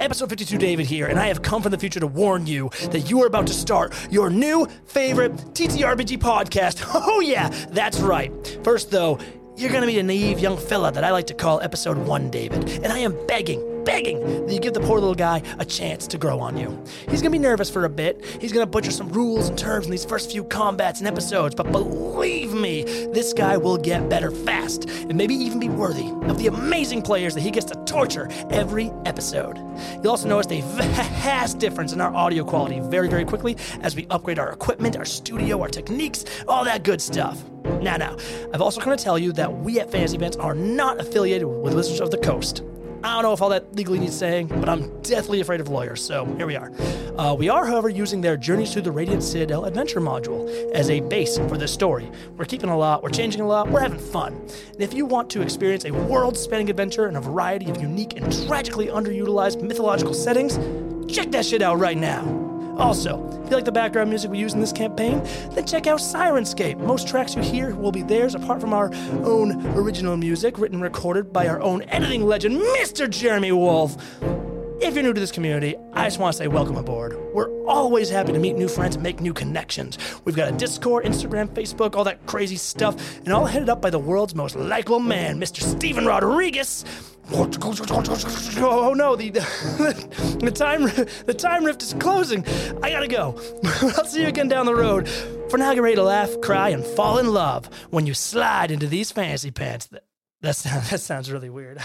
Episode 52 David here, and I have come from the future to warn you that you are about to start your new favorite TTRPG podcast. Oh, yeah, that's right. First, though, you're gonna meet a naive young fella that I like to call Episode 1 David, and I am begging, begging that you give the poor little guy a chance to grow on you. He's gonna be nervous for a bit, he's gonna butcher some rules and terms in these first few combats and episodes, but believe me, this guy will get better fast, and maybe even be worthy of the amazing players that he gets to torture every episode. You'll also notice a vast difference in our audio quality very, very quickly as we upgrade our equipment, our studio, our techniques, all that good stuff. Now, now, I've also come to tell you that we at Fantasy Pants are not affiliated with Wizards of the Coast. I don't know if all that legally needs saying, but I'm deathly afraid of lawyers, so here we are. Uh, we are, however, using their Journeys Through the Radiant Citadel adventure module as a base for this story. We're keeping a lot, we're changing a lot, we're having fun. And if you want to experience a world spanning adventure in a variety of unique and tragically underutilized mythological settings, check that shit out right now. Also, if you like the background music we use in this campaign, then check out Syrinscape. Most tracks you hear will be theirs, apart from our own original music, written and recorded by our own editing legend, Mr. Jeremy Wolf. If you're new to this community, I just want to say welcome aboard. We're always happy to meet new friends and make new connections. We've got a Discord, Instagram, Facebook, all that crazy stuff, and all headed up by the world's most likable man, Mr. Steven Rodriguez. Oh no, the, the the time the time rift is closing. I gotta go. I'll see you again down the road. For now, get ready to laugh, cry, and fall in love when you slide into these fancy pants. That that sounds, that sounds really weird.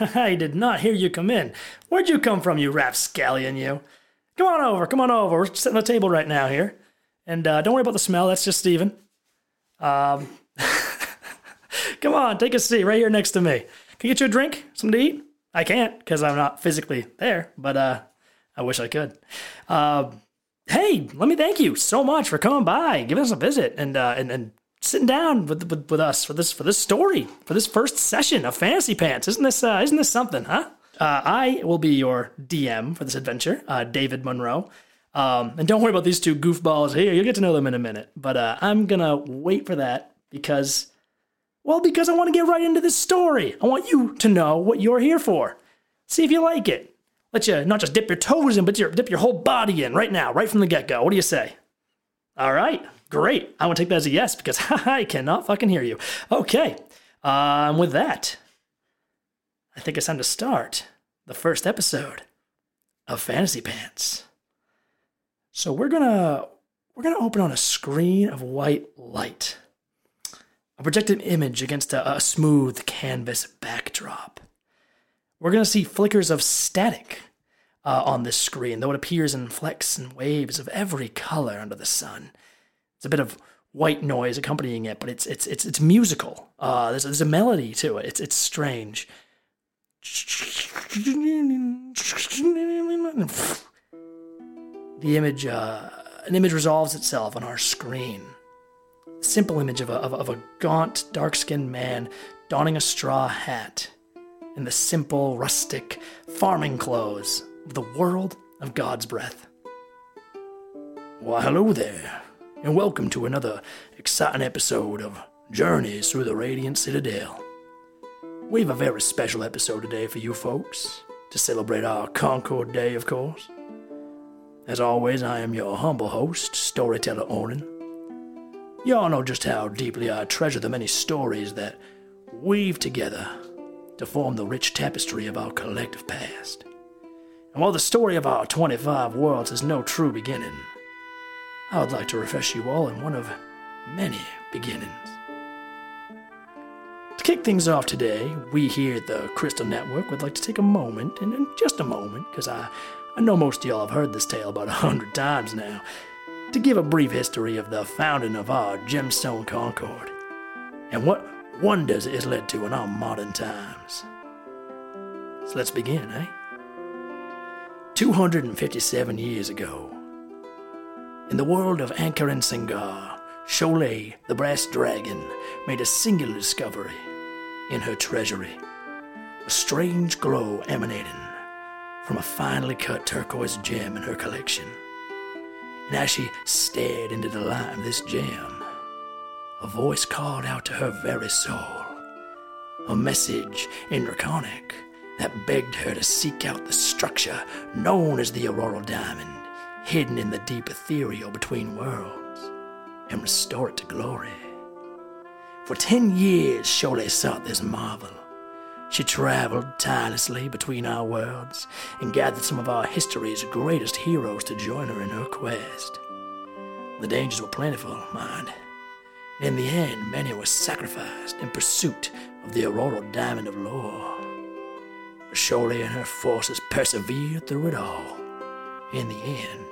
I did not hear you come in. Where'd you come from, you rapscallion, you? Come on over, come on over. We're sitting at the table right now here. And uh, don't worry about the smell, that's just Steven. Um, come on, take a seat right here next to me. Can I get you a drink? Something to eat? I can't because I'm not physically there, but uh, I wish I could. Uh, hey, let me thank you so much for coming by, giving us a visit, and uh, and, and sitting down with, with, with us for this for this story for this first session of Fantasy Pants. Isn't this uh, isn't this something, huh? Uh, I will be your DM for this adventure, uh, David Monroe. Um, and don't worry about these two goofballs here. You'll get to know them in a minute. But uh, I'm gonna wait for that because, well, because I want to get right into this story. I want you to know what you're here for. See if you like it. Let you not just dip your toes in, but your, dip your whole body in right now, right from the get go. What do you say? All right. Great. I want to take that as a yes because I cannot fucking hear you. Okay. Um, with that, I think it's time to start the first episode of Fantasy Pants. So we're gonna we're gonna open on a screen of white light, a projected image against a, a smooth canvas backdrop. We're gonna see flickers of static uh, on this screen, though it appears in flecks and waves of every color under the sun. It's a bit of white noise accompanying it, but it's it's it's it's musical. Uh, there's there's a melody to it. It's it's strange. The image, uh, an image resolves itself on our screen. Simple image of a, of, of a gaunt, dark skinned man donning a straw hat in the simple, rustic farming clothes of the world of God's breath. Why, hello there, and welcome to another exciting episode of Journeys Through the Radiant Citadel. We have a very special episode today for you folks to celebrate our Concord Day, of course. As always, I am your humble host, Storyteller Onan. Y'all know just how deeply I treasure the many stories that weave together to form the rich tapestry of our collective past. And while the story of our 25 worlds has no true beginning, I would like to refresh you all in one of many beginnings. To kick things off today, we here at the Crystal Network would like to take a moment, and just a moment, because I, I know most of y'all have heard this tale about a hundred times now, to give a brief history of the founding of our Gemstone Concord and what wonders it has led to in our modern times. So let's begin, eh? 257 years ago, in the world of Anchor and Singar, Cholet, the brass dragon, made a singular discovery in her treasury. A strange glow emanating from a finely cut turquoise gem in her collection. And as she stared into the light of this gem, a voice called out to her very soul, a message in Draconic that begged her to seek out the structure known as the auroral diamond, hidden in the deep ethereal between worlds, and restore it to glory. For ten years, Cholet sought this marvel. She traveled tirelessly between our worlds and gathered some of our history's greatest heroes to join her in her quest. The dangers were plentiful, mind. In the end, many were sacrificed in pursuit of the auroral diamond of lore. But Cholet and her forces persevered through it all. In the end,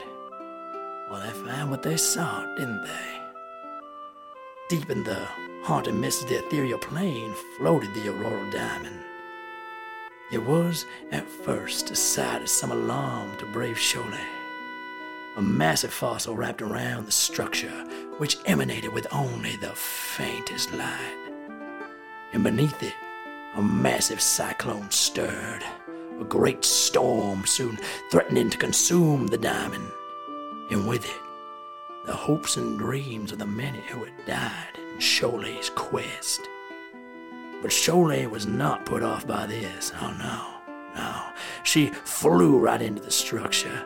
well, they found what they sought, didn't they? Deep in the haunted mists of the ethereal plane floated the auroral diamond. It was, at first, a sight of some alarm to brave Cholet. A massive fossil wrapped around the structure, which emanated with only the faintest light. And beneath it, a massive cyclone stirred, a great storm soon threatening to consume the diamond, and with it, the hopes and dreams of the many who had died in Cholet's quest. But Cholet was not put off by this. Oh no, no. She flew right into the structure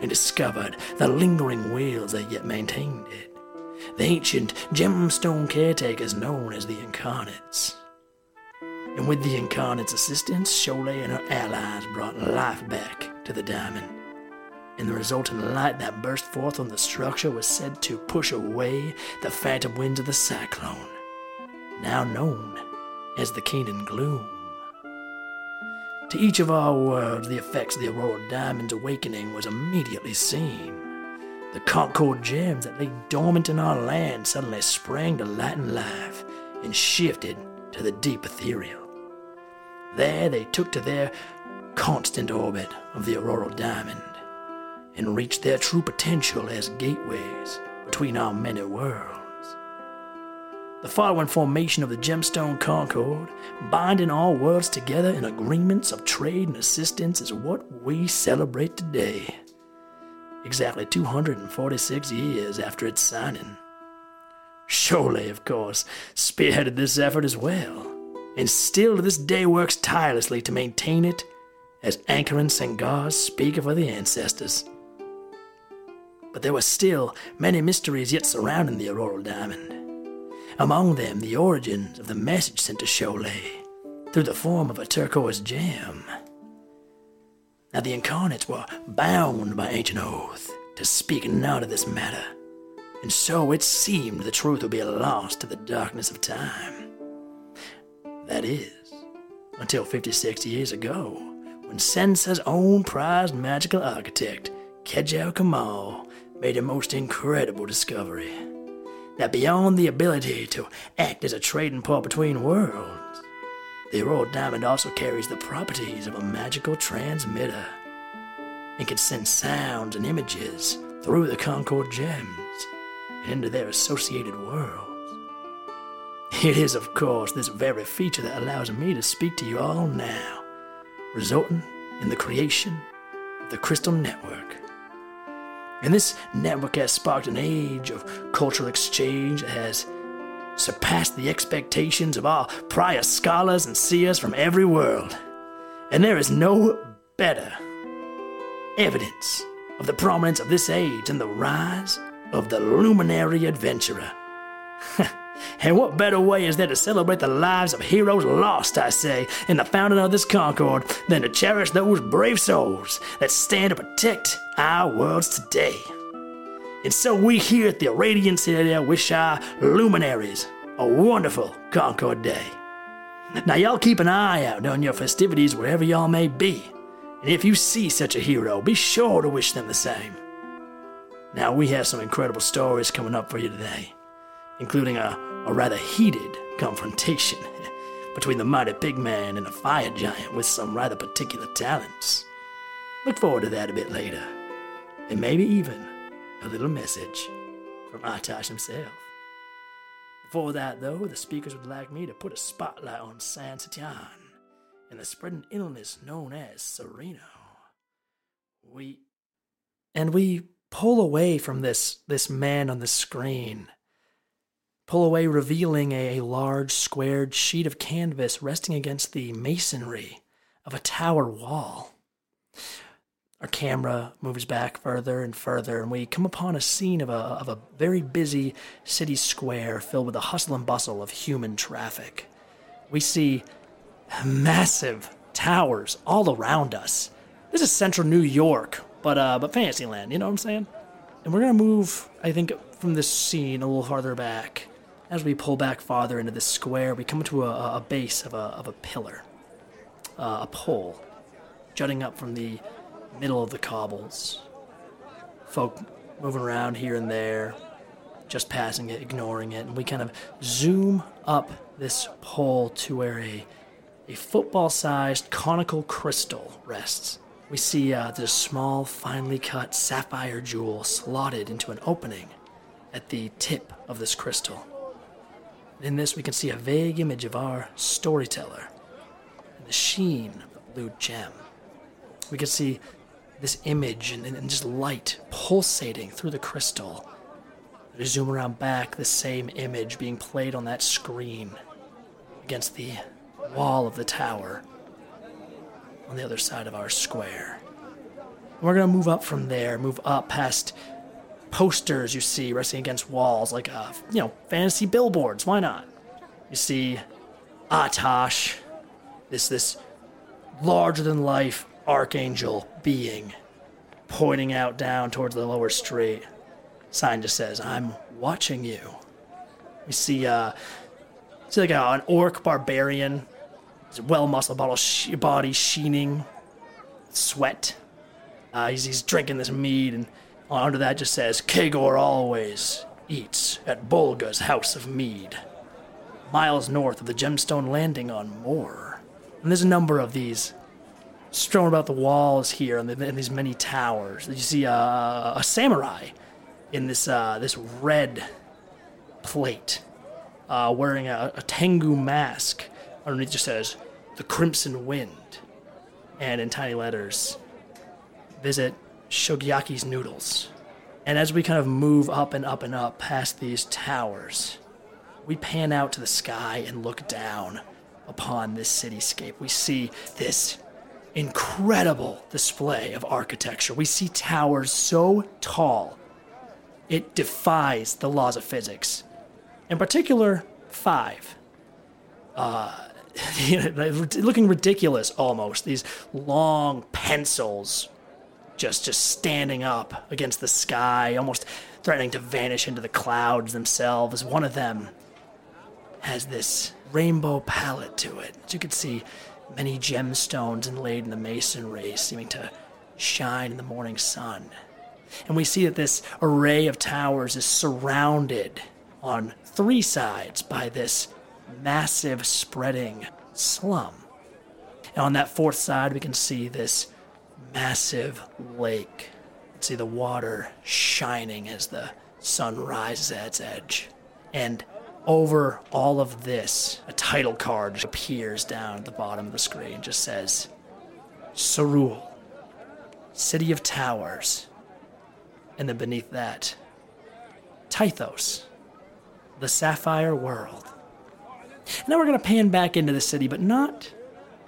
and discovered the lingering wheels that yet maintained it. The ancient gemstone caretakers known as the Incarnates. And with the Incarnates' assistance, Cholet and her allies brought life back to the diamond. And the resultant light that burst forth on the structure was said to push away the phantom winds of the cyclone, now known as the Keening Gloom. To each of our worlds, the effects of the Aurora diamond's awakening was immediately seen. The Concord gems that lay dormant in our land suddenly sprang to light and life and shifted to the deep ethereal. There they took to their constant orbit of the auroral diamond and reached their true potential as gateways between our many worlds. The following formation of the Gemstone Concord, binding all worlds together in agreements of trade and assistance, is what we celebrate today. Exactly 246 years after its signing. Cholet, of course, spearheaded this effort as well, and still to this day works tirelessly to maintain it as Anchor and Singar speak of the ancestors. But there were still many mysteries yet surrounding the auroral diamond among them the origins of the message sent to Cholet through the form of a turquoise gem. Now the incarnates were bound by ancient oath to speak none of this matter, and so it seemed the truth would be lost to the darkness of time. That is, until 56 years ago, when Sensa's own prized magical architect, Kejau Kamal, made a most incredible discovery that beyond the ability to act as a trading port between worlds, the Auroral Diamond also carries the properties of a magical transmitter and can send sounds and images through the Concord gems into their associated worlds. It is, of course, this very feature that allows me to speak to you all now, resulting in the creation of the Crystal Network. And this network has sparked an age of cultural exchange that has surpassed the expectations of all prior scholars and seers from every world. And there is no better evidence of the prominence of this age than the rise of the luminary adventurer. and what better way is there to celebrate the lives of heroes lost, I say, in the founding of this Concord than to cherish those brave souls that stand to protect our worlds today? And so we here at the Radiant Citadel wish our luminaries a wonderful Concord Day. Now, y'all keep an eye out on your festivities wherever y'all may be. And if you see such a hero, be sure to wish them the same. Now, we have some incredible stories coming up for you today, including a, a rather heated confrontation between the mighty big man and a fire giant with some rather particular talents. Look forward to that a bit later, and maybe even a little message from Atash himself. Before that, though, the speakers would like me to put a spotlight on San Satian and the spreading illness known as Sereno. We and we pull away from this this man on the screen. Pull away, revealing a, a large squared sheet of canvas resting against the masonry of a tower wall. Our camera moves back further and further, and we come upon a scene of a, of a very busy city square filled with the hustle and bustle of human traffic. We see massive towers all around us. This is central New York, but uh, but Fantasyland, you know what I'm saying? And we're gonna move, I think, from this scene a little farther back. As we pull back farther into this square, we come to a, a base of a, of a pillar, uh, a pole, jutting up from the middle of the cobbles. Folk moving around here and there, just passing it, ignoring it, and we kind of zoom up this pole to where a, a football sized conical crystal rests. We see uh, this small, finely cut sapphire jewel slotted into an opening at the tip of this crystal. In this, we can see a vague image of our storyteller the sheen of the blue gem. We can see this image and, and just light pulsating through the crystal. We zoom around back, the same image being played on that screen against the wall of the tower on the other side of our square. We're gonna move up from there, move up past posters you see resting against walls, like uh, you know, fantasy billboards. Why not? You see Atash, this this larger than life archangel being pointing out down towards the lower street. Sign just says, I'm watching you. We see, uh, see like a, an orc barbarian, well muscled body sheening, sweat. Uh, he's, he's drinking this mead, and under that just says, Kagor always eats at Bolga's House of Mead, miles north of the gemstone landing on Moor. And there's a number of these strewn about the walls here and in these many towers. You see a, a samurai in this uh, this red plate, uh, wearing a, a Tengu mask. Underneath just says "The Crimson Wind," and in tiny letters, "Visit Shogiyaki's Noodles." And as we kind of move up and up and up past these towers, we pan out to the sky and look down upon this cityscape. We see this incredible display of architecture. We see towers so tall, it defies the laws of physics. In particular, five. Uh, looking ridiculous almost. These long pencils just just standing up against the sky, almost threatening to vanish into the clouds themselves. One of them has this rainbow palette to it. As you can see, many gemstones inlaid in the masonry seeming to shine in the morning sun. And we see that this array of towers is surrounded on three sides by this massive spreading slum. And on that fourth side, we can see this massive lake. see the water shining as the sun rises at its edge. And over all of this, a title card appears down at the bottom of the screen. Just says, Sarul, City of Towers. And then beneath that, Tythos, the Sapphire World. And now we're going to pan back into the city, but not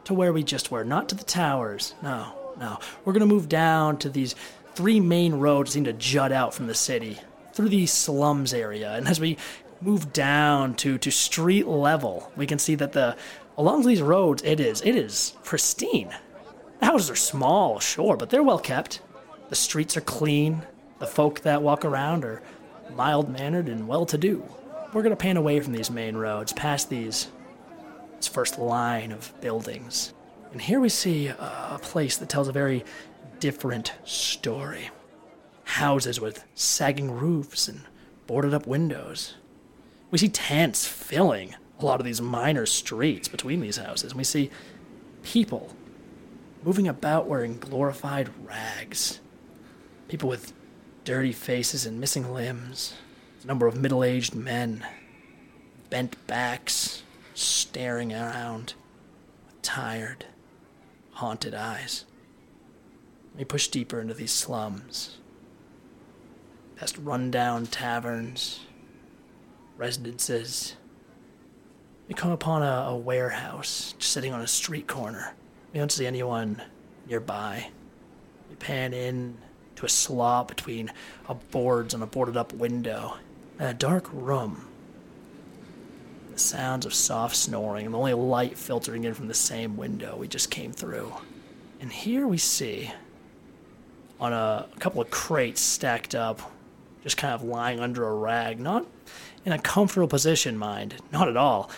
to where we just were, not to the towers. No, no. We're going to move down to these three main roads that seem to jut out from the city through the slums area. And as we move down to, to street level, we can see that the along these roads it is it is pristine. The houses are small, sure, but they're well kept. The streets are clean. The folk that walk around are mild mannered and well to do. We're gonna pan away from these main roads, past these this first line of buildings. And here we see a place that tells a very different story. houses with sagging roofs and boarded up windows. We see tents filling a lot of these minor streets between these houses. And we see people moving about wearing glorified rags. People with dirty faces and missing limbs. A number of middle aged men, bent backs, staring around tired, haunted eyes. We push deeper into these slums, past rundown taverns, residences. We come upon a, a warehouse just sitting on a street corner. We don't see anyone nearby. We pan in to a slot between a boards and a boarded up window and a dark room. The sounds of soft snoring and the only light filtering in from the same window we just came through. And here we see on a, a couple of crates stacked up, just kind of lying under a rag, not in a comfortable position, mind, not at all.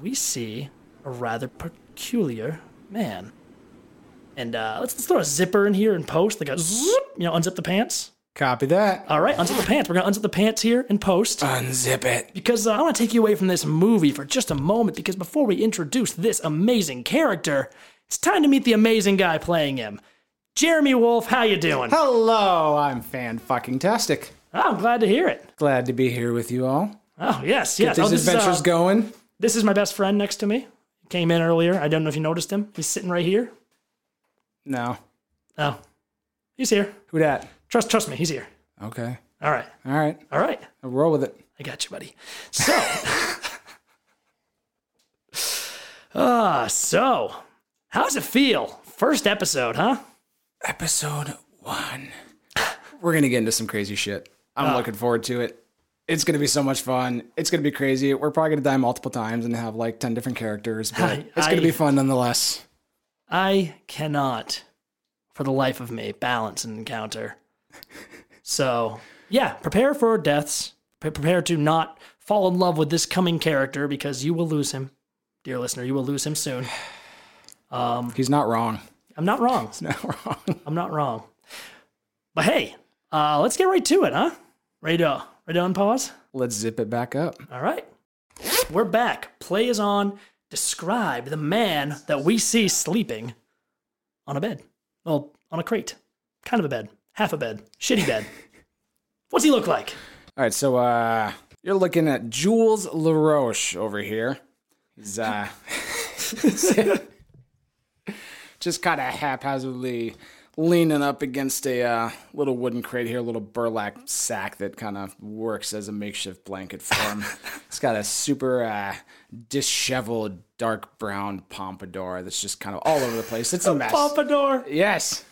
We see a rather peculiar man. And uh, let's, let's throw a zipper in here and post, like a zip, you know, unzip the pants. Copy that. All right, unzip the pants. We're gonna unzip the pants here and post Unzip it. because uh, I want to take you away from this movie for just a moment. Because before we introduce this amazing character, it's time to meet the amazing guy playing him, Jeremy Wolf. How you doing? Hello, I'm fan fucking tastic. Oh, I'm glad to hear it. Glad to be here with you all. Oh yes, yes. These oh, this is, adventures uh, going. This is my best friend next to me. Came in earlier. I don't know if you noticed him. He's sitting right here. No. Oh, he's here. Who dat? Trust, trust me. He's here. Okay. All right, All right. all right. I'll roll with it. I got you, buddy. So, ah, so, how's it feel? First episode, huh? Episode one. We're gonna get into some crazy shit. I'm Ah. looking forward to it. It's gonna be so much fun. It's gonna be crazy. We're probably gonna die multiple times and have like ten different characters, but I- it's gonna I- be fun nonetheless. I cannot, for the life of me, balance an encounter. So, yeah, prepare for deaths. Pre- Prepare to not fall in love with this coming character because you will lose him, dear listener. You will lose him soon. He's not wrong. I'm not wrong. He's not wrong. I'm not wrong. But hey, uh, let's get right to it, huh? Ready to, ready to unpause? Let's zip it back up. All right. We're back. Play is on. Describe the man that we see sleeping on a bed. Well, on a crate. Kind of a bed. Half a bed. Shitty bed. What's he look like? All right, so uh, you're looking at Jules LaRoche over here. He's uh, just kind of haphazardly leaning up against a uh, little wooden crate here, a little burlap sack that kind of works as a makeshift blanket for him. It's got a super uh, disheveled dark brown pompadour that's just kind of all over the place. It's a mess. Pompadour. Yes.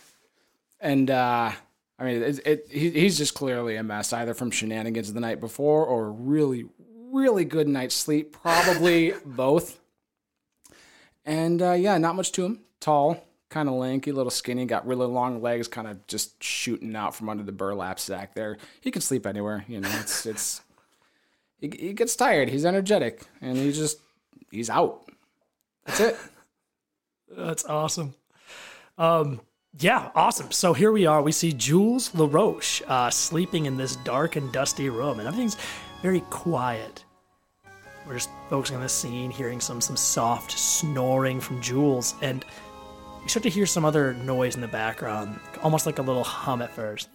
And uh I mean, it, it, he, he's just clearly a mess, either from shenanigans the night before or really, really good night's sleep. Probably both. And uh, yeah, not much to him. Tall, kind of lanky, little skinny, got really long legs, kind of just shooting out from under the burlap sack. There, he can sleep anywhere. You know, it's it's. He, he gets tired. He's energetic, and he just he's out. That's it. That's awesome. Um, yeah, awesome. So here we are. We see Jules LaRoche uh, sleeping in this dark and dusty room, and everything's very quiet. We're just focusing on the scene, hearing some some soft snoring from Jules, and you start to hear some other noise in the background, almost like a little hum at first.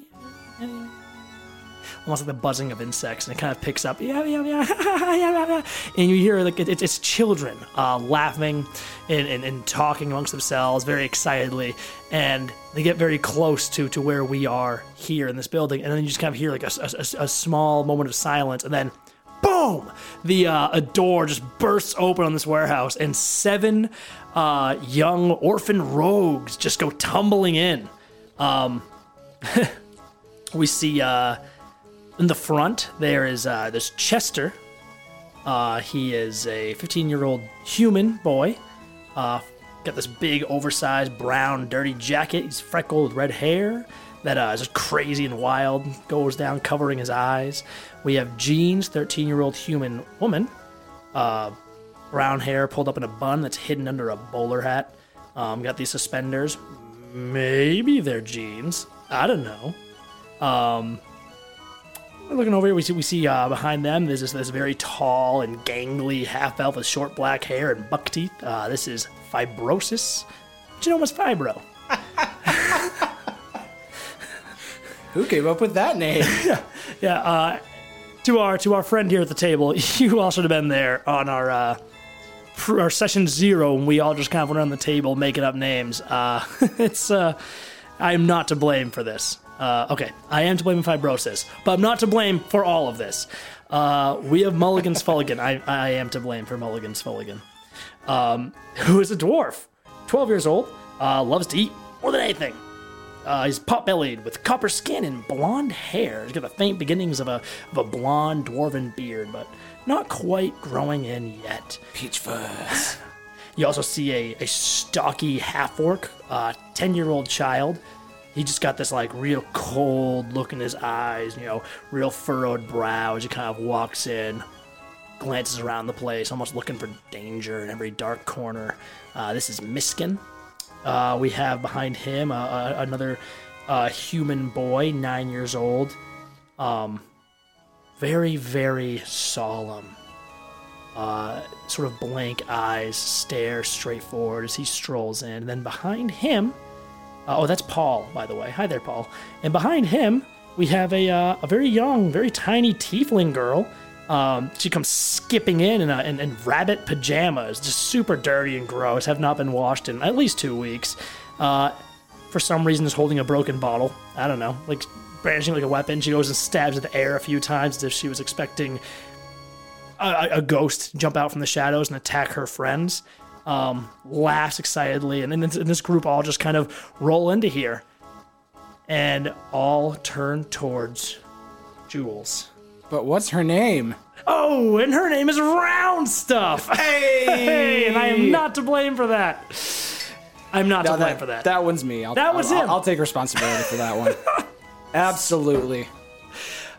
Almost like the buzzing of insects, and it kind of picks up, yeah, yeah, yeah, yeah, yeah, yeah. and you hear like it, it's children uh, laughing and, and, and talking amongst themselves very excitedly, and they get very close to to where we are here in this building, and then you just kind of hear like a, a, a small moment of silence, and then boom the uh, a door just bursts open on this warehouse and seven uh, young orphan rogues just go tumbling in um, we see uh, in the front there is uh, there's chester. Uh, he is a 15 year old human boy. Uh, got this big oversized brown dirty jacket. He's freckled with red hair that uh, is just crazy and wild goes down covering his eyes. We have jeans 13 year old human woman. Uh, brown hair pulled up in a bun that's hidden under a bowler hat. Um, got these suspenders. Maybe they're jeans. I don't know. Um, looking over here, we see we see uh, behind them. There's this, this very tall and gangly half elf with short black hair and buck teeth. Uh, this is Fibrosis. What you know what's Fibro? Who came up with that name? Yeah. Uh, to our to our friend here at the table, you all should have been there on our. Uh, pr- our session zero, and we all just kind of went around the table making up names. Uh, it's uh, I am not to blame for this. Uh, okay, I am to blame in fibrosis, but I'm not to blame for all of this. Uh, we have Mulligan's Fulligan. I, I am to blame for Mulligan's Fulligan, um, who is a dwarf, 12 years old, uh, loves to eat more than anything. Uh, he's pot-bellied with copper skin and blonde hair. He's got the faint beginnings of a, of a blonde dwarven beard, but not quite growing in yet. Peach fuzz. You also see a, a stocky half orc, uh, 10 year old child. He just got this like real cold look in his eyes, you know, real furrowed brow as he kind of walks in, glances around the place, almost looking for danger in every dark corner. Uh, this is Miskin. Uh, we have behind him uh, uh, another uh, human boy, nine years old. Um, very, very solemn uh, sort of blank eyes stare straight forward as he strolls in. And then behind him, uh, oh, that's Paul, by the way. Hi there, Paul. And behind him, we have a, uh, a very young, very tiny tiefling girl. Um, she comes skipping in in, a, in in rabbit pajamas, just super dirty and gross, have not been washed in at least two weeks. Uh, for some reason, is holding a broken bottle. I don't know, like brandishing like a weapon. She goes and stabs at the air a few times as if she was expecting a, a ghost jump out from the shadows and attack her friends. Um, laughs excitedly, and then this, and this group all just kind of roll into here, and all turn towards Jules. But what's her name? Oh, and her name is Round Stuff. Hey! Hey, and I am not to blame for that. I'm not to blame that, for that. that one's me. I'll, That was I'll, him. I'll take responsibility for that one. Absolutely.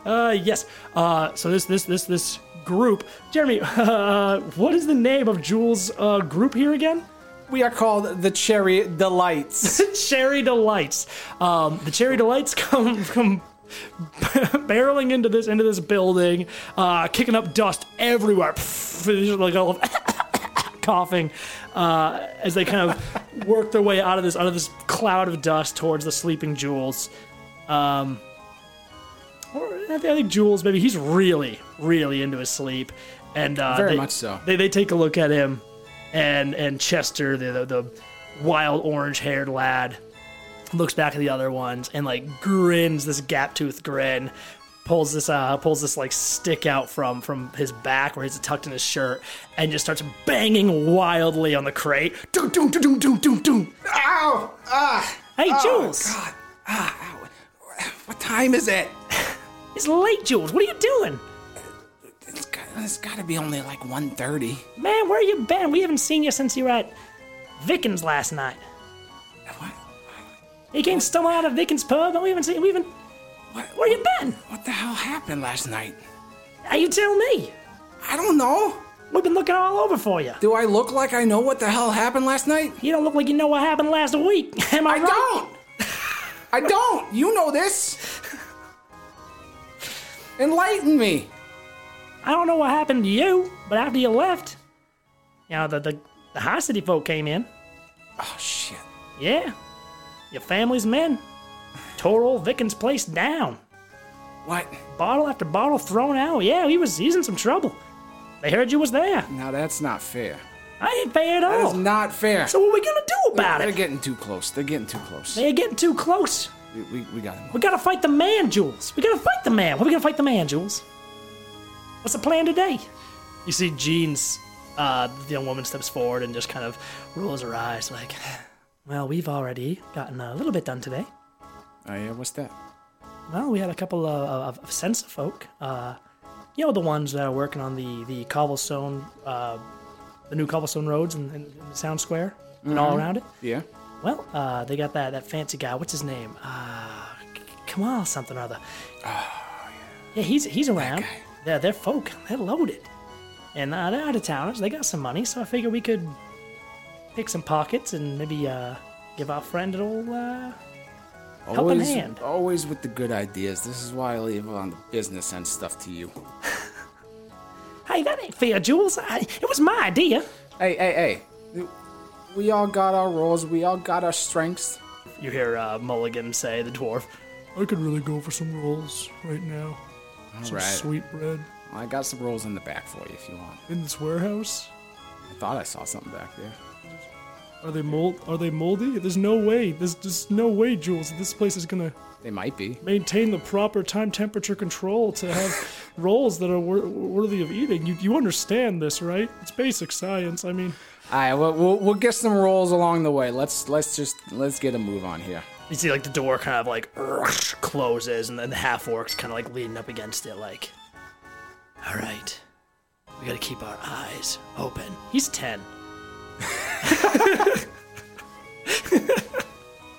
Uh, yes. Uh, so this this this this group, Jeremy. Uh, what is the name of Jules' uh, group here again? We are called the Cherry Delights. Cherry Delights. Um, the Cherry Delights come come barreling into this into this building, uh, kicking up dust everywhere, Pff, like all of coughing uh, as they kind of work their way out of this out of this cloud of dust towards the sleeping Jules. Um, or I think- Jules, maybe he's really, really into his sleep, and uh, Very they- much so. They, they take a look at him, and and Chester, the the, the wild orange haired lad, looks back at the other ones and like grins this gap tooth grin. Pulls this uh pulls this like stick out from from his back where he's tucked in his shirt and just starts banging wildly on the crate. Doom doom doom doom doom doom. Ow! Ah! Hey Jules, God! Ah! ow. What time is it? It's late, Jules. What are you doing? It's got, it's got to be only like 1.30. Man, where you been? We haven't seen you since you were at Vickens last night. What? You came stumbling out of Vickens pub, and we haven't seen we haven't. What? Where you been? What the hell happened last night? How you tell me? I don't know. We've been looking all over for you. Do I look like I know what the hell happened last night? You don't look like you know what happened last week. Am I, I right? don't. I don't. You know this. Enlighten me. I don't know what happened to you, but after you left, you know, the, the, the high city folk came in. Oh shit. Yeah. Your family's men tore old Vickens' place down. What? Bottle after bottle thrown out. Yeah, he was he's in some trouble. They heard you was there. Now that's not fair. I ain't fair at all. That is not fair. So what are we gonna do about it? They're getting too close. They're getting too close. They're getting too close. We, we, we got him. We gotta fight the man, Jules. We gotta fight the man. What are we gonna fight the man, Jules? What's the plan today? You see Jean's, uh, the young woman steps forward and just kind of rolls her eyes like, well, we've already gotten a little bit done today. Oh yeah, what's that? Well, we had a couple of, of, of Sensa folk, uh, you know, the ones that are working on the, the cobblestone, uh, the new cobblestone roads in, in, in the town square and all around it. Yeah. Well, uh, they got that, that fancy guy. What's his name? Uh, Kamal something or other. Oh, yeah. Yeah, he's he's around. guy. They're, they're folk. They're loaded. And uh, they're out of towners. They got some money, so I figure we could pick some pockets and maybe uh, give our friend a little, uh, Helping always, hand. always with the good ideas. This is why I leave on the business end stuff to you. Hey, that ain't fair, Jules. I, it was my idea. Hey, hey, hey. We all got our roles. We all got our strengths. You hear uh, Mulligan say, the dwarf, I could really go for some rolls right now. All Some right. sweet bread. I got some rolls in the back for you if you want. In this warehouse? I thought I saw something back there. Are they mold? Are they moldy? There's no way. There's just no way, Jules. that This place is gonna They might be. maintain the proper time temperature control to have rolls that are wor- worthy of eating. You you understand this, right? It's basic science. I mean, All right, we'll, we'll, we'll get some rolls along the way. Let's let's just let's get a move on here. you see like the door kind of like closes, and then the half orcs kind of like leaning up against it, like. All right, we gotta keep our eyes open. He's ten.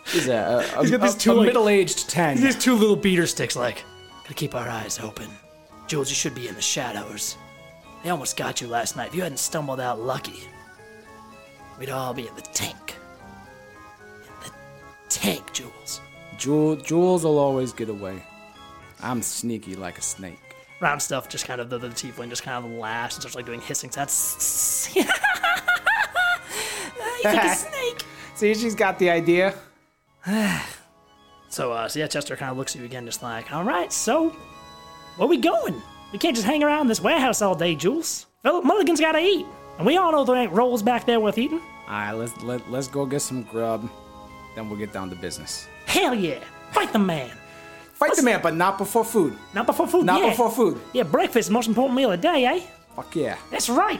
He's a, a, He's got these a- two, a like- middle-aged ten. These two little beater sticks, like, gotta keep our eyes open. Jules, you should be in the shadows. They almost got you last night. If you hadn't stumbled out lucky, we'd all be in the tank. In the tank, Jules. Jewel, Jules will always get away. I'm sneaky like a snake. Round stuff, just kind of the, the tiefling just kind of laughs and starts like doing hissing sounds. He's like a snake. See, she's got the idea. So, uh, so yeah, Chester kind of looks at you again, just like, all right, so where we going? We can't just hang around this warehouse all day, Jules. Philip Mulligan's gotta eat, and we all know there ain't rolls back there worth eating. All right, let's let, let's go get some grub. Then we'll get down to business. Hell yeah, fight the man. Fight the man, but not before food. Not before food. Not yeah. before food. Yeah, breakfast the most important meal of the day, eh? Fuck yeah. That's right.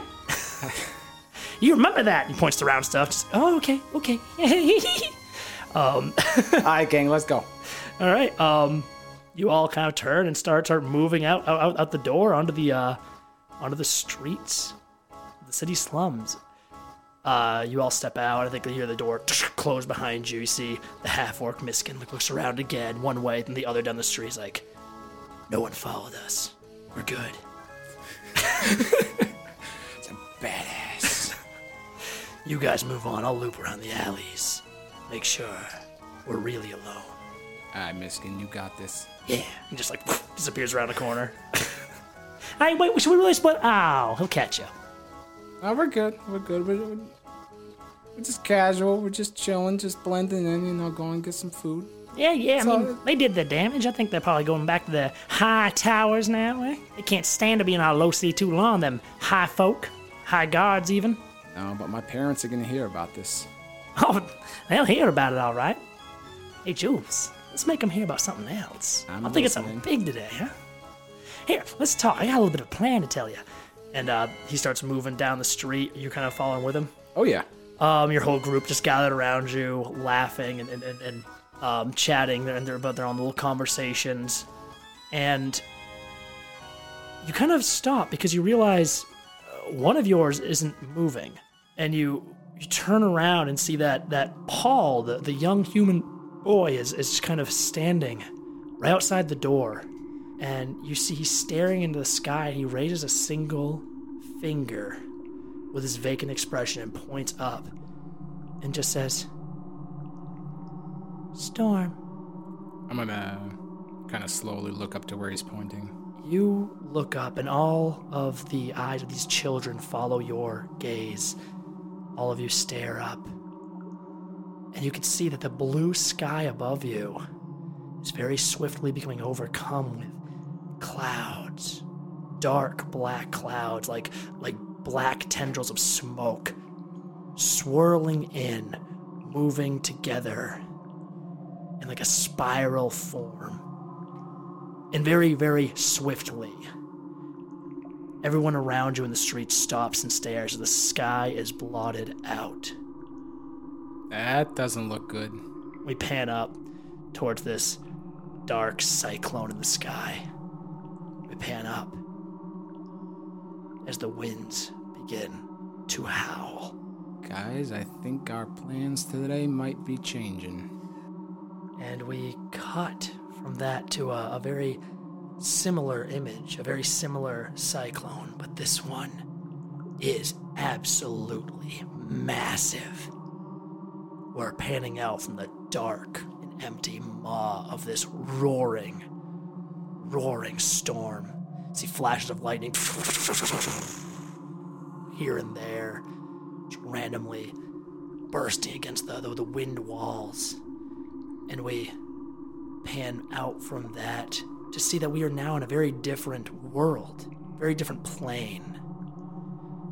you remember that? He points to round stuff. Just, oh, okay, okay. um. All right, gang, let's go. all right. Um, you all kind of turn and start start moving out out, out, out the door onto the uh, onto the streets, the city slums. Uh, you all step out. I think you hear the door close behind you. You see the half orc Miskin like, looks around again, one way, then the other down the street. He's like, "No one followed us. We're good." it's a Badass. You guys move on. I'll loop around the alleys. Make sure we're really alone. All right, Miskin, you got this. Yeah. He just like disappears around a corner. hey, wait, should we really split? Oh, he'll catch you. Oh, we're good. We're good. We're, we're, just casual. We're just chilling, just blending in. You know, go and get some food. Yeah, yeah. I mean, they did the damage. I think they're probably going back to the high towers now. Eh? They can't stand to be in our low sea too long. Them high folk, high guards, even. No, but my parents are gonna hear about this. Oh, they'll hear about it, all right. Hey, Jules, let's make them hear about something else. I'm I'm, thinking something big today, huh? Here, let's talk. I got a little bit of plan to tell you. And uh, he starts moving down the street. You're kind of following with him. Oh yeah. Um, your whole group just gathered around you, laughing and and, and, and um, chatting, and they're about their own little conversations. And you kind of stop because you realize uh, one of yours isn't moving, and you you turn around and see that that Paul, the, the young human boy, is is kind of standing right outside the door, and you see he's staring into the sky. And he raises a single finger with his vacant expression and points up and just says, Storm. I'm gonna kind of slowly look up to where he's pointing. You look up, and all of the eyes of these children follow your gaze. All of you stare up, and you can see that the blue sky above you is very swiftly becoming overcome with clouds, dark black clouds, like like black tendrils of smoke, swirling in, moving together in like a spiral form and very, very swiftly. Everyone around you in the street stops and stares as the sky is blotted out. That doesn't look good. We pan up towards this dark cyclone in the sky. We pan up as the winds begin to howl. Guys, I think our plans today might be changing. And we cut from that to a, a very similar image, a very similar cyclone, but this one is absolutely massive. We're panning out from the dark and empty maw of this roaring, roaring storm. See flashes of lightning here and there, just randomly bursting against the, the, the wind walls. And we pan out from that to see that we are now in a very different world, very different plane.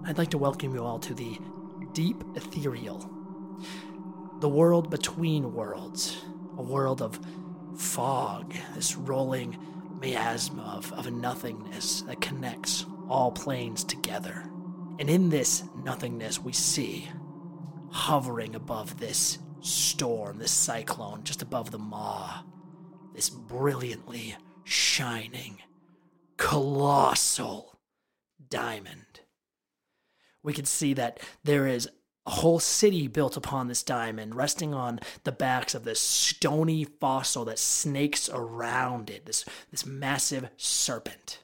I'd like to welcome you all to the deep ethereal, the world between worlds, a world of fog, this rolling miasma of, of nothingness that connects all planes together. And in this nothingness, we see, hovering above this storm, this cyclone, just above the maw, this brilliantly shining, colossal diamond. We can see that there is a whole city built upon this diamond, resting on the backs of this stony fossil that snakes around it, this, this massive serpent.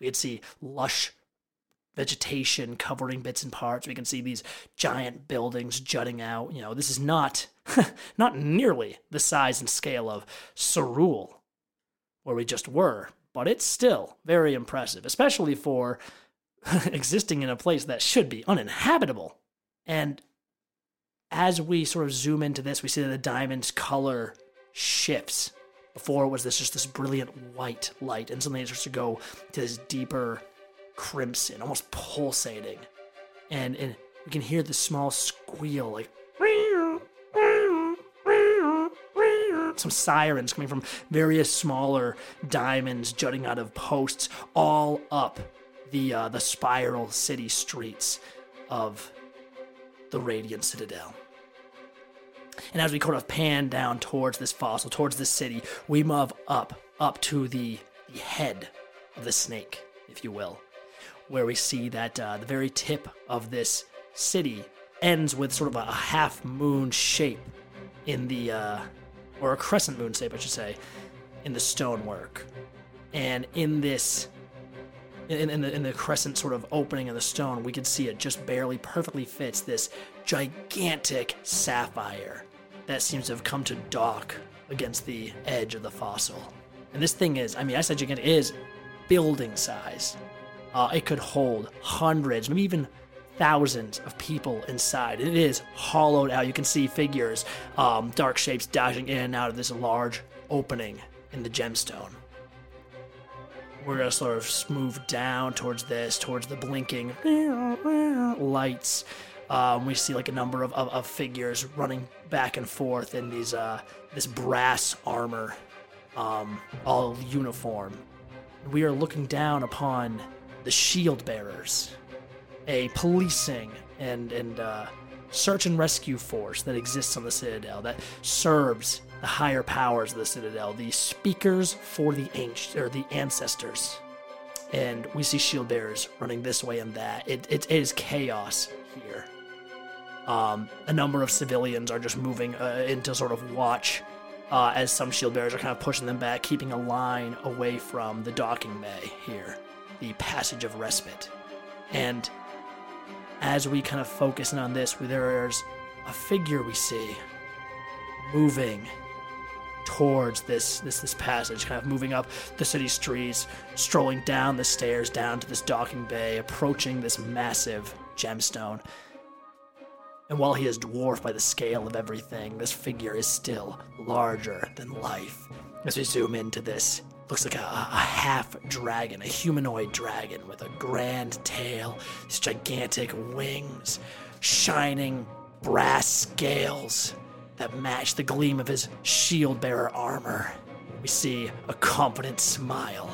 We can see lush vegetation covering bits and parts. We can see these giant buildings jutting out. You know, this is not not nearly the size and scale of Cerule, where we just were, but it's still very impressive, especially for existing in a place that should be uninhabitable. And as we sort of zoom into this, we see that the diamond's color shifts. Before it was this just this brilliant white light, and suddenly it starts to go to this deeper crimson, almost pulsating. And, and we can hear the small squeal, like some sirens coming from various smaller diamonds jutting out of posts, all up the uh, the spiral city streets of the Radiant Citadel. And as we kind of pan down towards this fossil, towards this city, we move up, up to the, the head of the snake, if you will where we see that uh, the very tip of this city ends with sort of a half moon shape in the, uh, or a crescent moon shape, I should say, in the stonework. And in this, in, in, the, in the crescent sort of opening of the stone, we can see it just barely perfectly fits this gigantic sapphire that seems to have come to dock against the edge of the fossil. And this thing is, I mean, I said gigantic, it is building size. Uh, it could hold hundreds, maybe even thousands of people inside. It is hollowed out. You can see figures, um, dark shapes dashing in and out of this large opening in the gemstone. We're gonna sort of move down towards this, towards the blinking lights. Um, we see like a number of, of, of, figures running back and forth in these uh, this brass armor, um, all uniform. We are looking down upon the Shield Bearers, a policing and and uh, search and rescue force that exists on the Citadel that serves the higher powers of the Citadel, the speakers for the ancient or the ancestors. And we see shield bearers running this way and that. It, it, is chaos here. Um, a number of civilians are just moving uh, into sort of watch uh, as some shield bearers are kind of pushing them back, keeping a line away from the docking bay here the passage of respite. And as we kind of focus in on this, there's a figure we see moving towards this this this passage, kind of moving up the city streets, strolling down the stairs down to this docking bay, approaching this massive gemstone. And while he is dwarfed by the scale of everything, this figure is still larger than life. As we zoom into this, looks like a, a, half dragon, a humanoid dragon with a grand tail, these gigantic wings, shining brass scales that match the gleam of his shield bearer armor. We see a confident smile.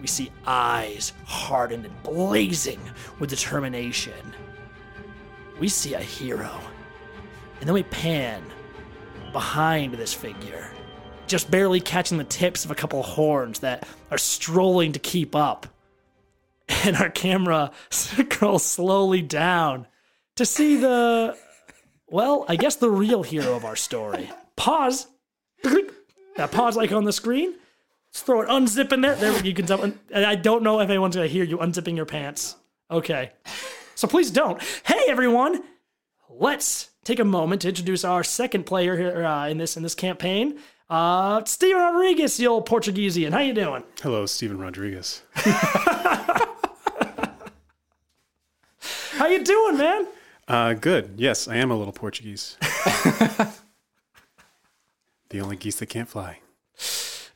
We see eyes hardened and blazing with determination. We see a hero. And then we pan behind this figure just barely catching the tips of a couple of horns that are strolling to keep up. And our camera scrolls slowly down to see the, well, I guess the real hero of our story. Pause. That pause like on the screen. Let's throw it, unzip in there. There you can tell. And I don't know if anyone's gonna hear you unzipping your pants. Okay. So please don't. Hey everyone, let's take a moment to introduce our second player here uh, in this in this campaign. Uh, Steven Rodriguez, the old Portuguesian. How you doing? Hello, Stephen Rodriguez. How you doing, man? Uh, good. Yes, I am a little Portuguese. the only geese that can't fly.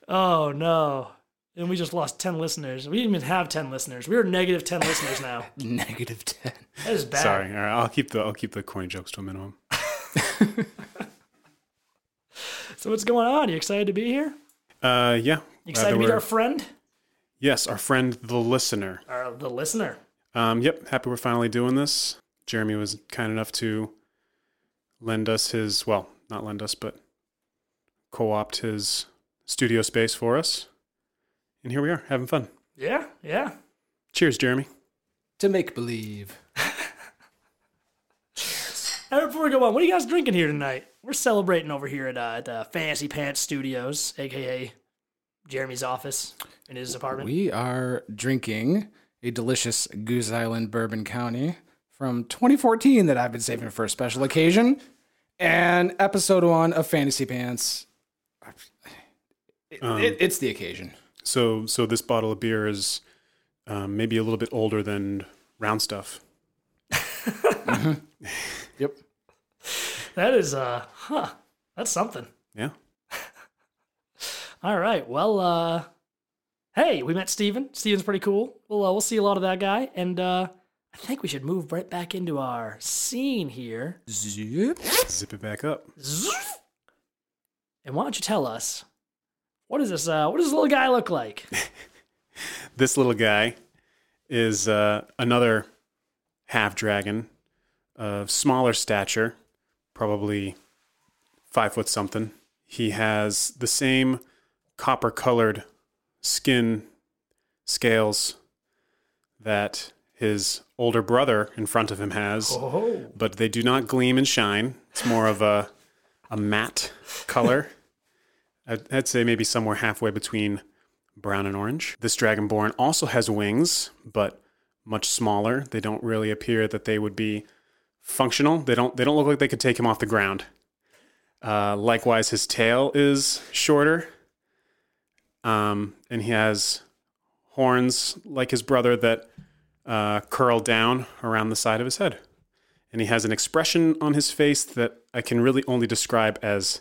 Oh no. And we just lost 10 listeners. We didn't even have 10 listeners. We were negative 10 listeners now. Negative 10. That is bad. Sorry. All right, I'll keep the I'll keep the corny jokes to a minimum. So what's going on? You excited to be here? Uh, yeah. You excited Uh, to meet our friend? Yes, our friend the listener. Our the listener. Um, yep. Happy we're finally doing this. Jeremy was kind enough to lend us his well, not lend us, but co-opt his studio space for us. And here we are, having fun. Yeah, yeah. Cheers, Jeremy. To make believe. Hey, before we go on, what are you guys drinking here tonight? We're celebrating over here at, uh, at uh, Fantasy Pants Studios, aka Jeremy's office in his apartment. We are drinking a delicious Goose Island Bourbon County from 2014 that I've been saving for a special occasion. And episode one of Fantasy Pants. It- it- it's the occasion. So, so this bottle of beer is um, maybe a little bit older than round stuff. Yep. That is, uh, huh. That's something. Yeah. All right. Well, uh, hey, we met Steven. Steven's pretty cool. We'll, uh, we'll see a lot of that guy. And uh, I think we should move right back into our scene here. Zip. Zip it back up. Zoof. And why don't you tell us what does this uh, what does this little guy look like? This little guy is uh, another half dragon of smaller stature, probably five foot something. He has the same copper colored skin scales that his older brother in front of him has, Oh, but they do not gleam and shine. It's more of a, a matte color. I'd, I'd say maybe somewhere halfway between brown and orange. This dragonborn also has wings, but much smaller. They don't really appear that they would be functional. They don't. They don't look like they could take him off the ground. Uh, likewise, his tail is shorter, um, and he has horns like his brother that uh, curl down around the side of his head. And he has an expression on his face that I can really only describe as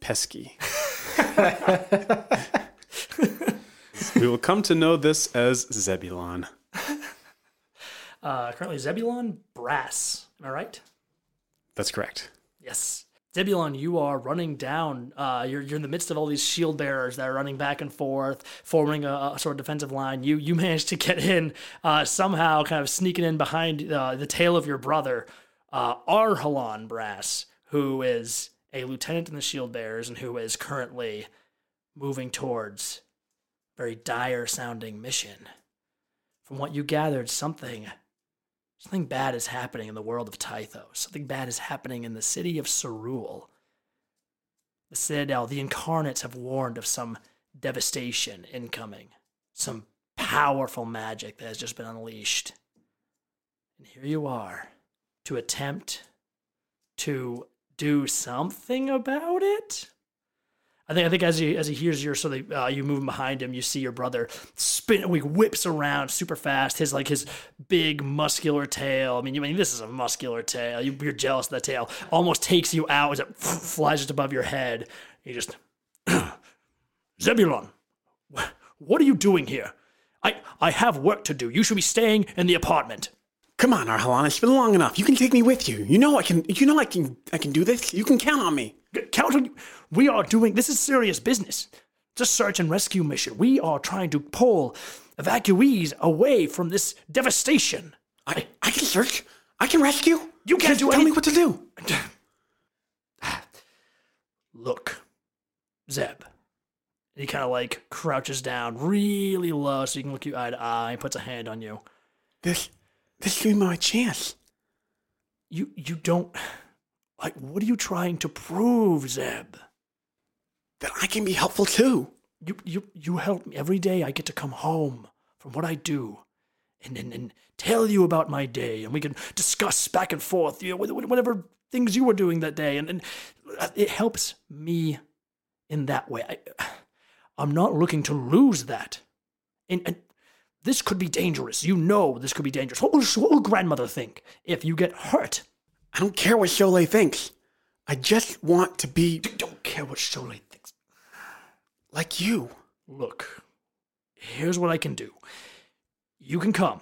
pesky. we will come to know this as Zebulon. uh, currently Zebulon Brass. Am I right? That's correct. Yes. Zebulon, you are running down. Uh, you're, you're in the midst of all these shield bearers that are running back and forth, forming a, a sort of defensive line. You you managed to get in uh, somehow, kind of sneaking in behind uh, the tail of your brother, uh, Brass, who is a lieutenant in the shield bearers and who is currently moving towards a very dire sounding mission. From what you gathered, something Something bad is happening in the world of Tythos. Something bad is happening in the city of Cerule. The Citadel, the Incarnates have warned of some devastation incoming, some powerful magic that has just been unleashed. And here you are to attempt to do something about it. I think I think as he as he hears your so they, uh, you moving behind him, you see your brother spin, he whips around super fast. His like his big muscular tail. I mean, you I mean this is a muscular tail. You, you're jealous of that tail. Almost takes you out as it flies just above your head. You just Zebulon, what are you doing here? I I have work to do. You should be staying in the apartment. Come on, Arhalan. It's been long enough. You can take me with you. You know I can. You know I can. I can do this. You can count on me. Count on you. We are doing this is serious business. It's a search and rescue mission. We are trying to pull evacuees away from this devastation. I, I can search. I can rescue. You can't Just do Tell me what to do. Look, Zeb. He kind of like crouches down really low so he can look you eye to eye and puts a hand on you. This. This should be my chance. You you don't like what are you trying to prove, Zeb? That I can be helpful too. You you you help me every day I get to come home from what I do and and, and tell you about my day and we can discuss back and forth, you know, wh- wh- whatever things you were doing that day, and, and uh, it helps me in that way. I, I'm not looking to lose that. And, and this could be dangerous. You know this could be dangerous. What will, what will grandmother think if you get hurt? I don't care what Cholet thinks. I just want to be I don't care what Cholet thinks. like you. Look, here's what I can do. You can come.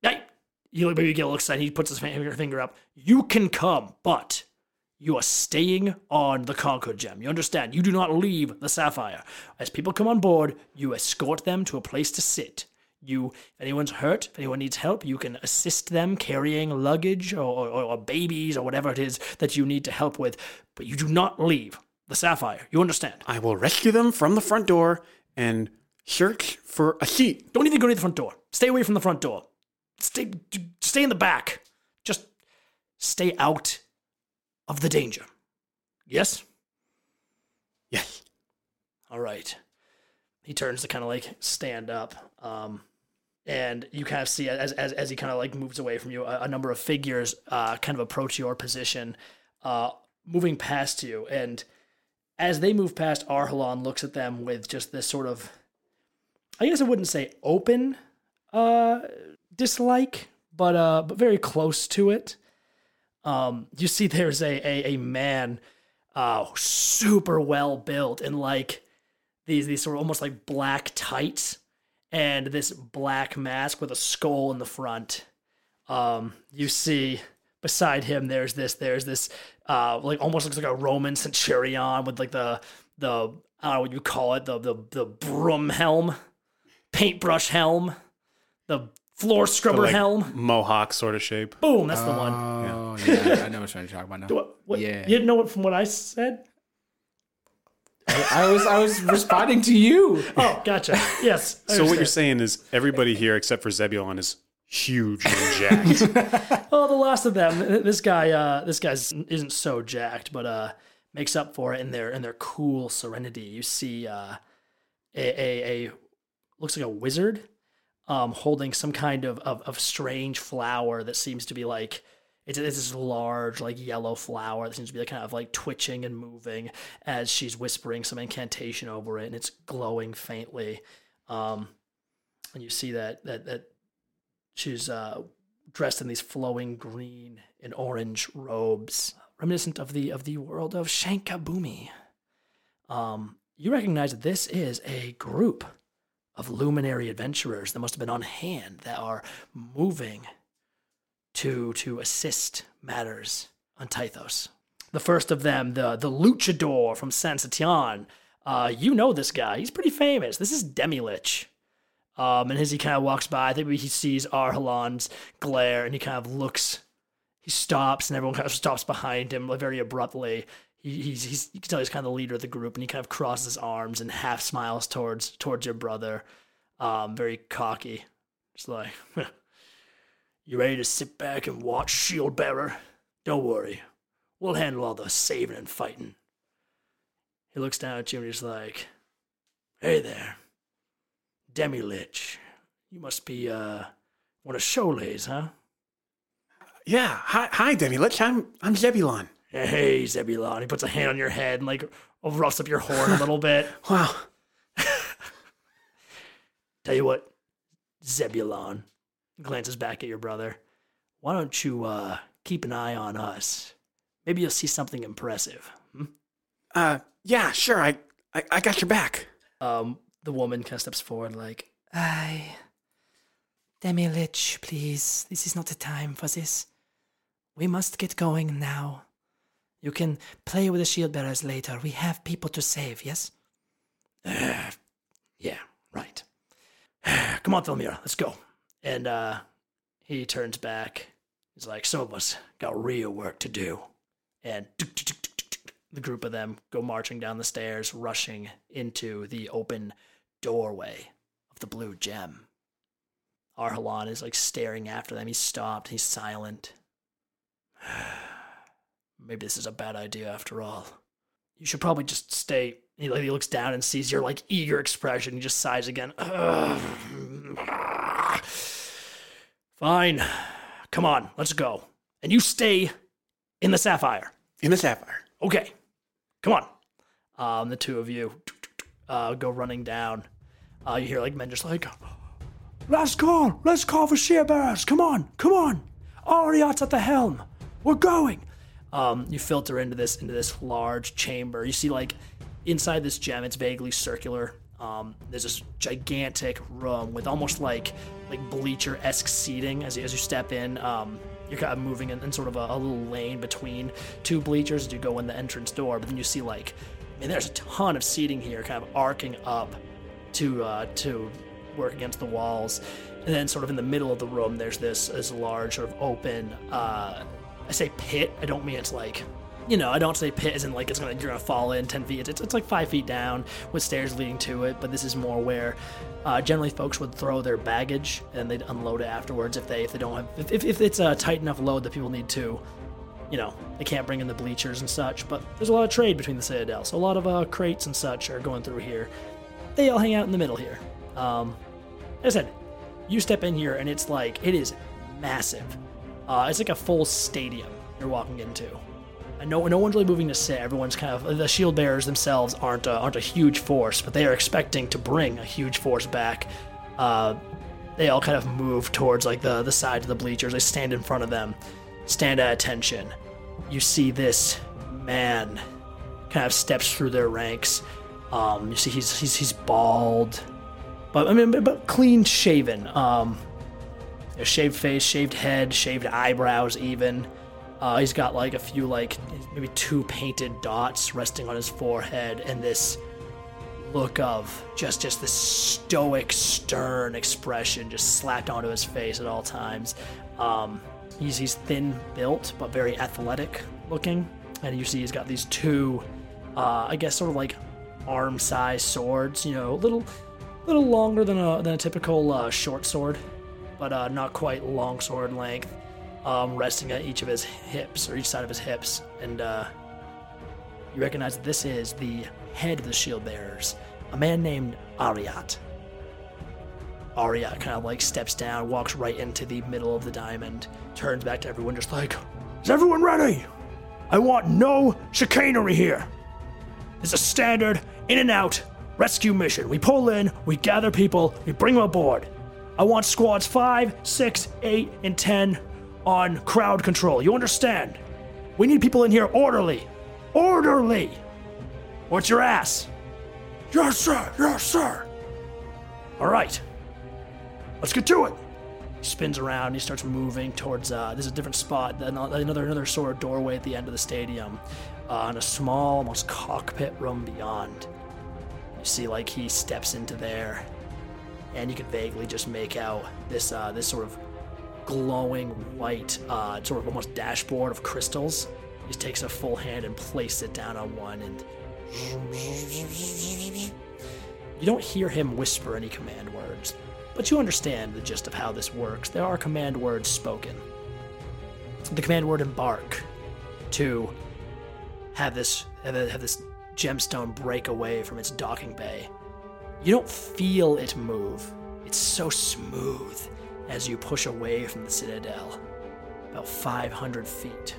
Hey, you look, maybe get a little excited. He puts his finger finger up. You can come, but you are staying on the Concord gem. You understand? You do not leave the Sapphire. As people come on board, you escort them to a place to sit. You, if anyone's hurt, if anyone needs help, you can assist them carrying luggage or, or, or babies or whatever it is that you need to help with. But you do not leave the Sapphire. You understand? I will rescue them from the front door and search for a seat. Don't even go to the front door. Stay away from the front door. Stay, stay in the back. Just stay out of the danger. Yes? Yes. All right. He turns to kind of like stand up. Um, and you kind of see as, as, as he kind of like moves away from you, a, a number of figures uh, kind of approach your position, uh, moving past you. And as they move past, Arhalon looks at them with just this sort of, I guess I wouldn't say open uh, dislike, but uh, but very close to it. Um, you see, there's a a, a man, uh, super well built in like these these sort of almost like black tights and this black mask with a skull in the front. Um, you see beside him there's this there's this uh like almost looks like a Roman centurion with like the the I don't know what you call it the the the broom helm, paintbrush helm, the floor scrubber like helm. Mohawk sort of shape. Boom, that's the one. Oh, yeah. I know what you're talking about now. What, what, yeah. You didn't know it from what I said? I was I was responding to you. Oh, gotcha. Yes. I So what you're saying is everybody here except for Zebulon is huge and jacked. Oh, the last of them. This guy, uh, this guy isn't so jacked, but uh, makes up for it in their in their cool serenity. You see, uh, a, a a looks like a wizard, um, holding some kind of, of of strange flower that seems to be like it's, it's this large like yellow flower that seems to be like kind of like twitching and moving as she's whispering some incantation over it, and it's glowing faintly. Um, and you see that that that she's uh, dressed in these flowing green and orange robes, reminiscent of the of the world of Shankabumi. Um, you recognize that this is a group of luminary adventurers that must have been on hand that are moving to to assist matters on Tythos. The first of them, the the luchador from San Satian. Uh, you know this guy. He's pretty famous. This is Demilich. Um, and as he kind of walks by, I think he sees Arhalon's glare and he kind of looks, he stops and everyone kind of stops behind him very abruptly. He, he's, he's, you can tell he's kind of the leader of the group and he kind of crosses his arms and half smiles towards, towards your brother. Um, very cocky. Just like, you ready to sit back and watch Shield Bearer? Don't worry. We'll handle all the saving and fighting. He looks down at you and he's like, hey there. Demi Lich. You must be uh one of Cholet's, huh? yeah. Hi, hi, Demi. Let's. I'm I'm Zebulon. Hey, Zebulon. He puts a hand on your head and like roughs up your horn a little bit. Wow. Tell you what, Zebulon glances back at your brother. Why don't you uh keep an eye on us? Maybe you'll see something impressive. Hmm? Uh, yeah, sure. I I, I got your back. Um, the woman kind of steps forward, like, I. Demi Lich, please. This is not the time for this. We must get going now. You can play with the shield bearers later. We have people to save, yes? Yeah, right. Come on, Thelmira, let's go. And uh, he turns back. He's like, some of us got real work to do. And the group of them go marching down the stairs, rushing into the open doorway of the blue gem. Arhalan is like staring after them. He's stopped. He's silent. Maybe this is a bad idea after all. You should probably just stay. He, like, he looks down and sees your like eager expression. He just sighs again. Fine. Come on, let's go. And you stay In the Sapphire. In the Sapphire. Okay, come on. Um, the two of you uh, go running down. Uh, you hear like men just like, "Let's call, let's call for bearers. Come on, come on. Ariat's at the helm. We're going." Um, you filter into this into this large chamber. You see like inside this gem, it's vaguely circular. Um, there's this gigantic room with almost like like bleacher esque seating as you, as you step in. Um, you're kind of moving in, in sort of a, a little lane between two bleachers as you go in the entrance door. But then you see like, I mean, there's a ton of seating here, kind of arcing up to uh, to work against the walls. And then, sort of in the middle of the room, there's this this large sort of open. Uh, I say pit. I don't mean it's like, you know, I don't say pit in like it's gonna you're gonna fall in ten feet. It's it's like five feet down with stairs leading to it. But this is more where uh, generally folks would throw their baggage and they'd unload it afterwards if they if they don't have if, if, if it's a tight enough load that people need to. You know, they can't bring in the bleachers and such, but there's a lot of trade between the Citadel, so a lot of uh, crates and such are going through here. They all hang out in the middle here. Um, as I said, you step in here and it's like it is massive. Uh, it's like a full stadium you're walking into. No, no one's really moving to sit. Everyone's kind of the shield bearers themselves aren't a, aren't a huge force, but they are expecting to bring a huge force back. Uh, they all kind of move towards like the the side of the bleachers. They stand in front of them, stand at attention. You see this man kind of steps through their ranks. Um, you see he's he's he's bald, but I mean, but- clean shaven. Um, shaved face, shaved head, shaved eyebrows, even. Uh, he's got like a few, like maybe two painted dots resting on his forehead, and this look of just just this stoic, stern expression just slapped onto his face at all times. Um, he's he's thin built but very athletic looking, and you see he's got these two, uh, I guess, sort of like arm-sized swords. You know, a little little longer than a than a typical uh, short sword, but uh, not quite long sword length. Um, resting at each of his hips or each side of his hips, and uh, you recognize that this is the head of the shield bearers, a man named Ariat. Ariat kind of like steps down, walks right into the middle of the diamond, turns back to everyone, just like, Is everyone ready? I want no chicanery here. It's a standard in and out rescue mission. We pull in, we gather people, we bring them aboard. I want squads 5, 6, 8, and 10 on crowd control. You understand? We need people in here orderly. Orderly! Or it's your ass. Yes, sir. Yes, sir. All right. Let's get to it. He spins around. And he starts moving towards. Uh, there's a different spot. Another another sort of doorway at the end of the stadium, uh, and a small, almost cockpit room beyond. You see, like he steps into there, and you can vaguely just make out this uh, this sort of glowing white, uh, sort of almost dashboard of crystals. He takes a full hand and places it down on one, and you don't hear him whisper any command words, but you understand the gist of how this works. There are command words spoken. The command word embark to have this have, have this gemstone break away from its docking bay. You don't feel it move. It's so smooth as you push away from the citadel, about 500 feet.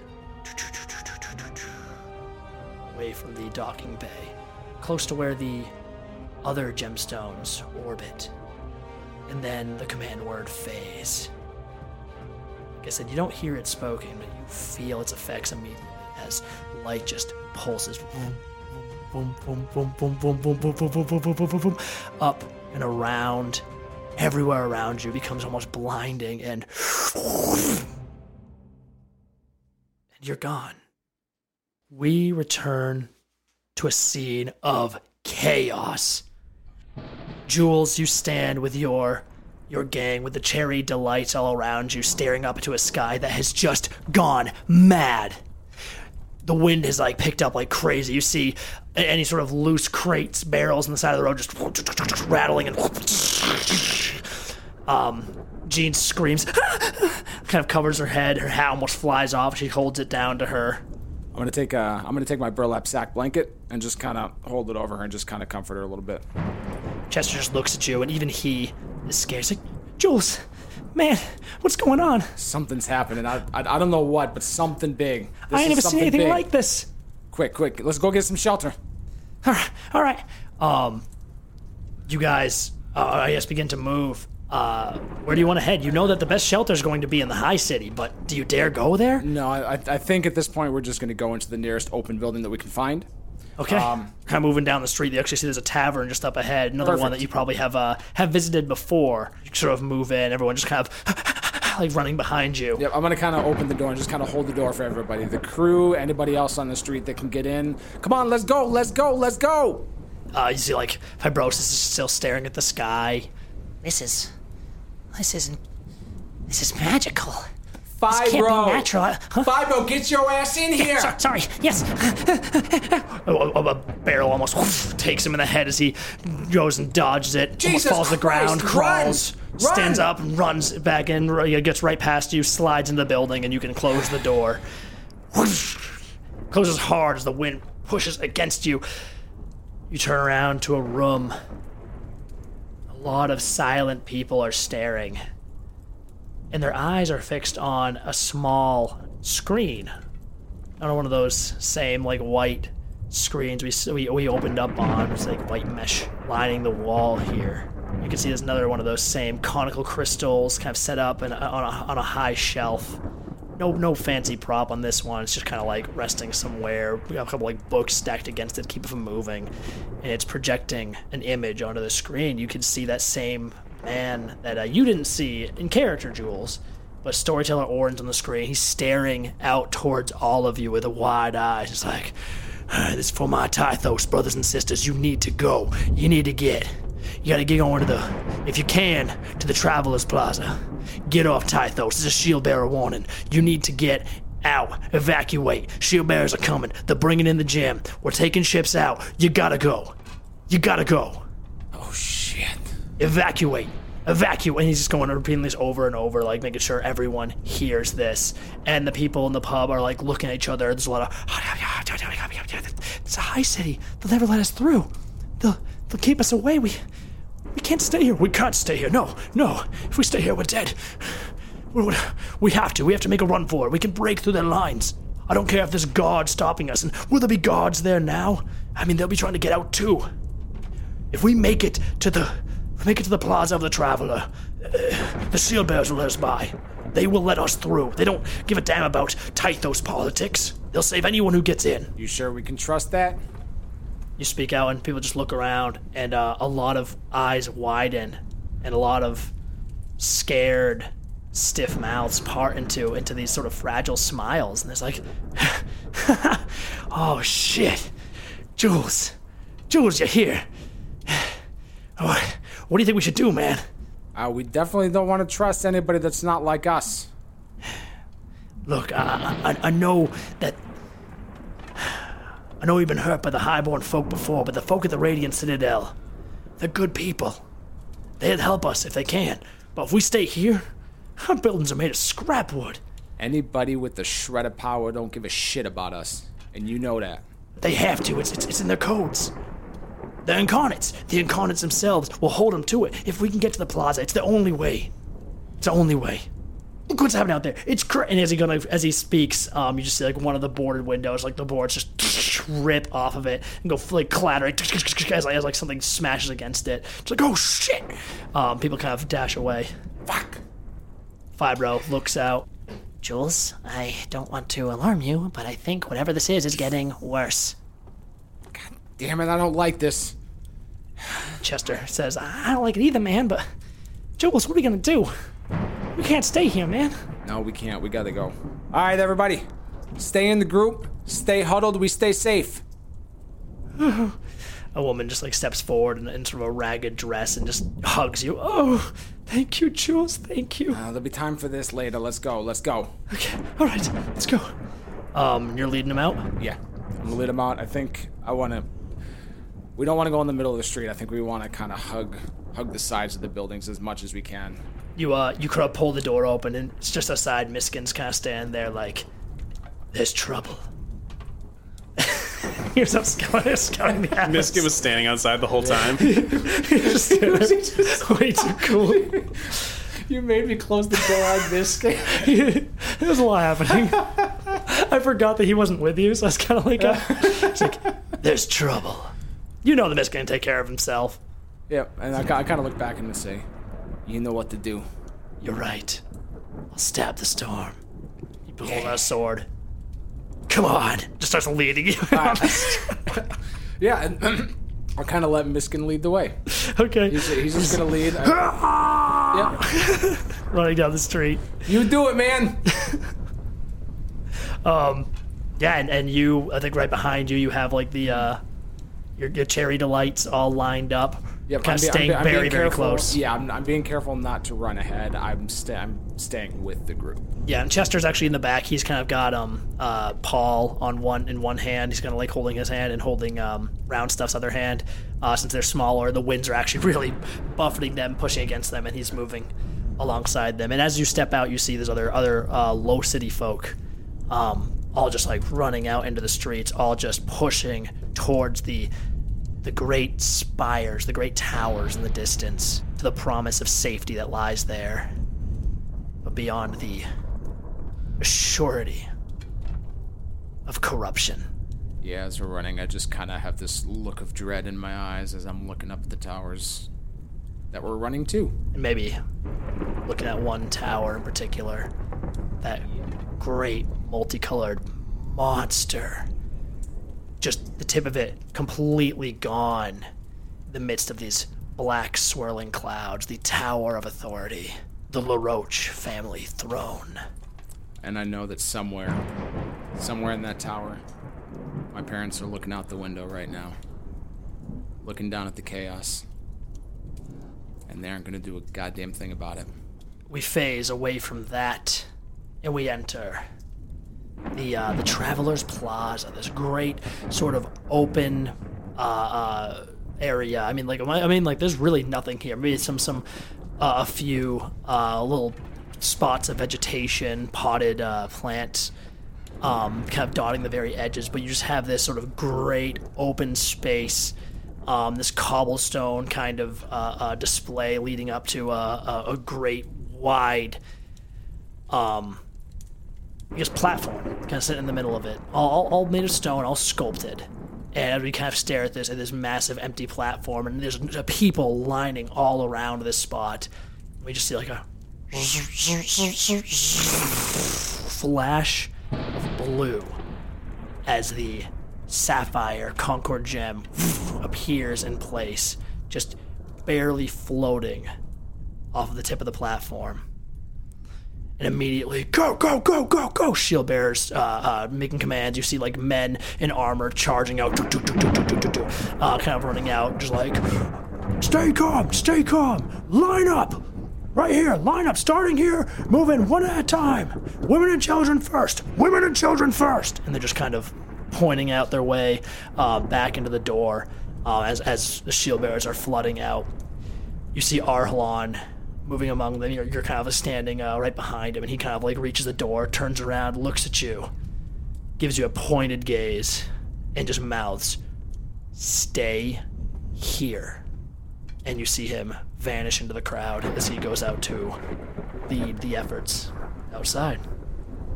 Away from the docking bay, close to where the other gemstones orbit. And then the command word phase. Like I said, you don't hear it spoken, but you feel its effects immediately as light just pulses boom, boom, boom, boom, boom, boom, boom, boom, boom, boom, boom, boom, boom, up and around. Everywhere around you becomes almost blinding, and and you're gone. We return to a scene of chaos. Jules, you stand with your your gang with the cherry delights all around you, staring up into a sky that has just gone mad. The wind has like picked up like crazy. You see any sort of loose crates, barrels on the side of the road just rattling and um Jean screams kind of covers her head, her hat almost flies off, she holds it down to her. I'm gonna take uh, I'm gonna take my burlap sack blanket and just kind of hold it over her and just kind of comfort her a little bit. Chester just looks at you, and even he is scared. He's like, Jules, Man, what's going on? Something's happening. I, I, I don't know what, but something big. This I ain't never seen anything big. like this. Quick, quick. Let's go get some shelter. All right, all right. Um, you guys, uh, I guess, begin to move. Uh, where do you want to head? You know that the best shelter is going to be in the high city, but do you dare go there? No, I, I think at this point we're just going to go into the nearest open building that we can find. Okay. Um, kind of moving down the street, you actually see there's a tavern just up ahead. Another one that you probably have uh, have visited before. You sort of move in, everyone just kind of like running behind you. Yep, I'm to kind of open the door and just kind of hold the door for everybody. The crew, anybody else on the street that can get in. Come on, let's go, let's go, let's go. Uh, you see like Fibrosis is still staring at the sky. This is. This isn't. This is magical. can't be Fibro. natural. Huh? Fibro, get your ass in here. So- sorry. Yes. a, a- a barrel almost whoosh, takes him in the head as he goes and dodges it. Jesus almost falls to the ground, Christ, crawls, run! Stands Run! up, and runs back in. Gets right past you, slides in the building, and you can close the door. Closes hard as the wind pushes against you. You turn around to a room. A lot of silent people are staring, and their eyes are fixed on a small screen on one of those same like white screens we we, we opened up on. It's like white mesh lining the wall here. You can see there's another one of those same conical crystals kind of set up and on a, on a high shelf. No no fancy prop on this one. It's just kind of like resting somewhere. We have a couple like books stacked against it, to keep it from moving, and it's projecting an image onto the screen. You can see that same man that uh, you didn't see in character, Jules. But storyteller Orange on the screen, he's staring out towards all of you with a wide eye. He's like, "Ah, "This is for my Tythos brothers and sisters. You need to go. You need to get. You got to get on to the, if you can, to the Travelers Plaza. Get off Tythos. This is a shield bearer warning. You need to get out. Evacuate. Shield bearers are coming. They're bringing in the gem. We're taking ships out. You gotta go. You gotta go Oh shit. evacuate evacuate and he's just going repeating this over and over like making sure everyone hears this and the people in the pub are like looking at each other there's a lot of it's a high city they'll never let us through they'll they'll keep us away. We we can't stay here. We can't stay here. No no. If we stay here we're dead. We, we- have to. We have to make a run for it. We can break through their lines. I don't care if there's guards stopping us. And will there be guards there now? I mean they'll be trying to get out too. If we make it to the make it to the plaza of the traveler, uh, the shield bearers will let us by. They will let us through. They don't give a damn about Tythos politics. They'll save anyone who gets in. You sure we can trust that? You speak out, and people just look around, and uh, a lot of eyes widen, and a lot of scared, stiff mouths part into into these sort of fragile smiles. And there's like, oh shit, Jules, Jules, you're here. What do you think we should do, man? Uh, we definitely don't want to trust anybody that's not like us. Look, I, I, I know that. I know we've been hurt by the highborn folk before, but the folk at the Radiant Citadel, they're good people. They'd help us if they can. But if we stay here, our buildings are made of scrap wood. Anybody with the shred of power don't give a shit about us, and you know that. They have to. It's, it's, it's in their codes. The incarnates. The incarnates themselves will hold them to it. If we can get to the plaza, it's the only way. It's the only way. Look what's happening out there. It's cra- and as he gonna as he speaks, um, you just see like one of the boarded windows, like the boards just rip off of it and go like clattering as like, as like something smashes against it. It's like oh shit. Um, people kind of dash away. Fuck. Fibro looks out. Jules, I don't want to alarm you, but I think whatever this is is getting worse. God damn it, I don't like this. Chester says, I don't like it either, man, but Jules, what are we gonna do? We can't stay here, man. No, we can't. We gotta go. All right, everybody. Stay in the group. Stay huddled. We stay safe. A woman just like steps forward in, in sort of a ragged dress and just hugs you. Oh, thank you, Jules. Thank you. Uh, there'll be time for this later. Let's go. Let's go. Okay, all right, let's go. Um, you're leading him out. Yeah. I'm gonna lead them out. I think I wanna. We don't want to go in the middle of the street. I think we want to kind of hug, hug the sides of the buildings as much as we can. You uh, you could pull the door open, and it's just outside. Miskin's kind of standing there like, "There's trouble." Here's up scouting, scouting the atmosphere. Miskin was standing outside the whole time. way too cool. You made me close the door on this game. There's a lot happening. I forgot that he wasn't with you, so I was kind of like, uh, it's like, there's trouble. You know the Miskin can take care of himself. Yep, and I, I kind of look back and say, "You know what to do." You're right. I'll stab the storm. He pulls out a sword. Come on. Just starts leading you. Yeah, and I'll kind of let Miskin lead the way. okay. He's, he's just gonna lead. I- yeah, Running down the street. you do it, man. um, Yeah, and, and you, I think right behind you, you have like the, uh, your, your cherry delights all lined up. Yep, kind of I'm, I'm staying I'm very, very close. Yeah, I'm, I'm being careful not to run ahead. I'm, sta- I'm staying with the group. Yeah, and Chester's actually in the back. He's kind of got um uh Paul on one in one hand. He's kind of like holding his hand and holding um round stuff's other hand. Uh, since they're smaller, the winds are actually really buffeting them, pushing against them, and he's moving alongside them. And as you step out, you see there's other other uh, low city folk, um, all just like running out into the streets, all just pushing towards the the great spires, the great towers in the distance, to the promise of safety that lies there. But beyond the surety of corruption. Yeah, as we're running, I just kind of have this look of dread in my eyes as I'm looking up at the towers that we're running to. And maybe looking at one tower in particular, that great multicolored monster. Just the tip of it completely gone in the midst of these black swirling clouds, the Tower of Authority, the LaRoche family throne. And I know that somewhere, somewhere in that tower, my parents are looking out the window right now, looking down at the chaos. And they aren't going to do a goddamn thing about it. we phase away from that and we enter the uh, the Travelers Plaza, this great sort of open uh, uh, area. I mean, like I mean, like there's really nothing here. Maybe some some uh, a few uh, little spots of vegetation, potted uh, plants. Um, kind of dotting the very edges, but you just have this sort of great open space um, this cobblestone kind of display leading up to a, a, a great wide, um, Guess platform, kind of sitting in the middle of it, all, all, made of stone, all sculpted. And we kind of stare at this at this massive empty platform, and there's people lining all around this spot. We just see like a flash of blue as the sapphire Concord gem appears in place, just barely floating off of the tip of the platform and immediately go go go go go shield bearers uh, uh, making commands. You see like men in armor charging out do, do, do, uh, kind of running out just like stay calm stay calm line up right here line up starting here moving one at a time. Women and children first women and children first. And they're just kind of pointing out their way uh, back into the door uh, as, as the shield bearers are flooding out. You see Arhlan moving among them. You're, you're kind of standing uh, right behind him, and he kind of like reaches the door, turns around, looks at you, gives you a pointed gaze, and just mouths, Stay here. And you see him vanish into the crowd as he goes out to lead the efforts outside.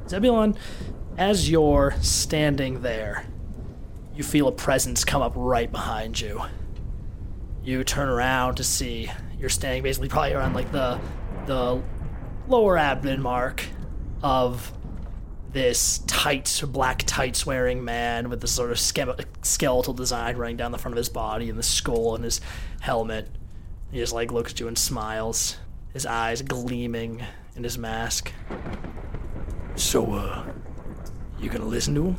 Zebulon, as you're standing there, you feel a presence come up right behind you. You turn around to see you're standing basically probably around like the the lower abdomen mark of this tight black tights wearing man with this sort of ske- skeletal design running down the front of his body and the skull and his helmet. He just like looks at you and smiles, his eyes gleaming in his mask. So, uh, you gonna listen to him?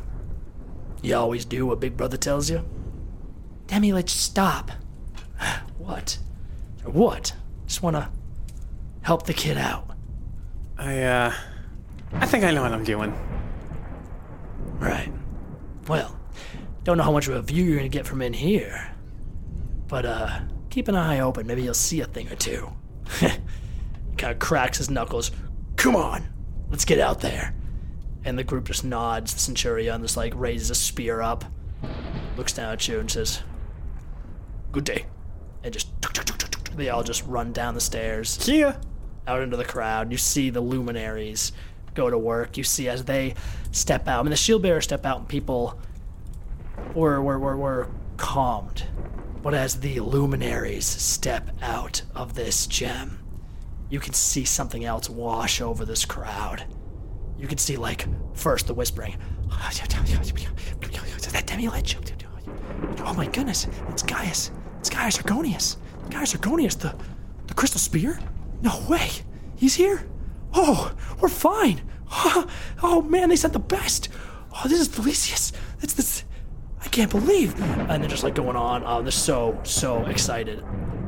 You always do what Big Brother tells you? Demi-Lich, stop. what? What? Just wanna help the kid out. I, uh, I think I know what I'm doing. Right. Well, don't know how much of a view you're gonna get from in here. But, uh, keep an eye open. Maybe you'll see a thing or two. he kind of cracks his knuckles. Come on, let's get out there. And the group just nods. The Centurion just like raises a spear up, looks down at you, and says, Good day. And just they all just run down the stairs See ya. out into the crowd. You see the luminaries go to work. You see as they step out. I mean, the shield bearers step out, and people were were were, were calmed. But as the luminaries step out of this gem, you can see something else wash over this crowd. You can see, like, first the whispering. That demi lich. Oh my goodness, it's Gaius. It's Gaius Argonius. Gaius Argonius, the, the crystal spear? No way. He's here? Oh, we're fine. Oh man, they sent the best. Oh, this is Felicius. It's this. I can't believe. And they're just like going on. Oh, they're so, so excited.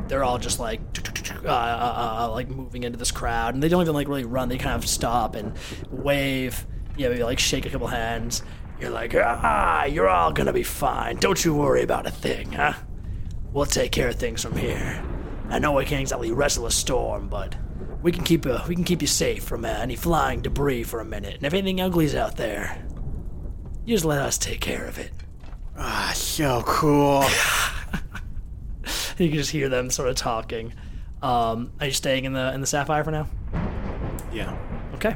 They're all just like, uh, uh, uh, like moving into this crowd. And they don't even like really run. They kind of stop and wave. Yeah, maybe like shake a couple hands. You're like, ah, you're all gonna be fine. Don't you worry about a thing, huh? We'll take care of things from here. I know we can't exactly wrestle a storm, but we can keep uh, we can keep you safe from uh, any flying debris for a minute. And if anything ugly's out there, you just let us take care of it. Ah, so cool. You can just hear them sort of talking. Um, are you staying in the in the sapphire for now? yeah. Okay.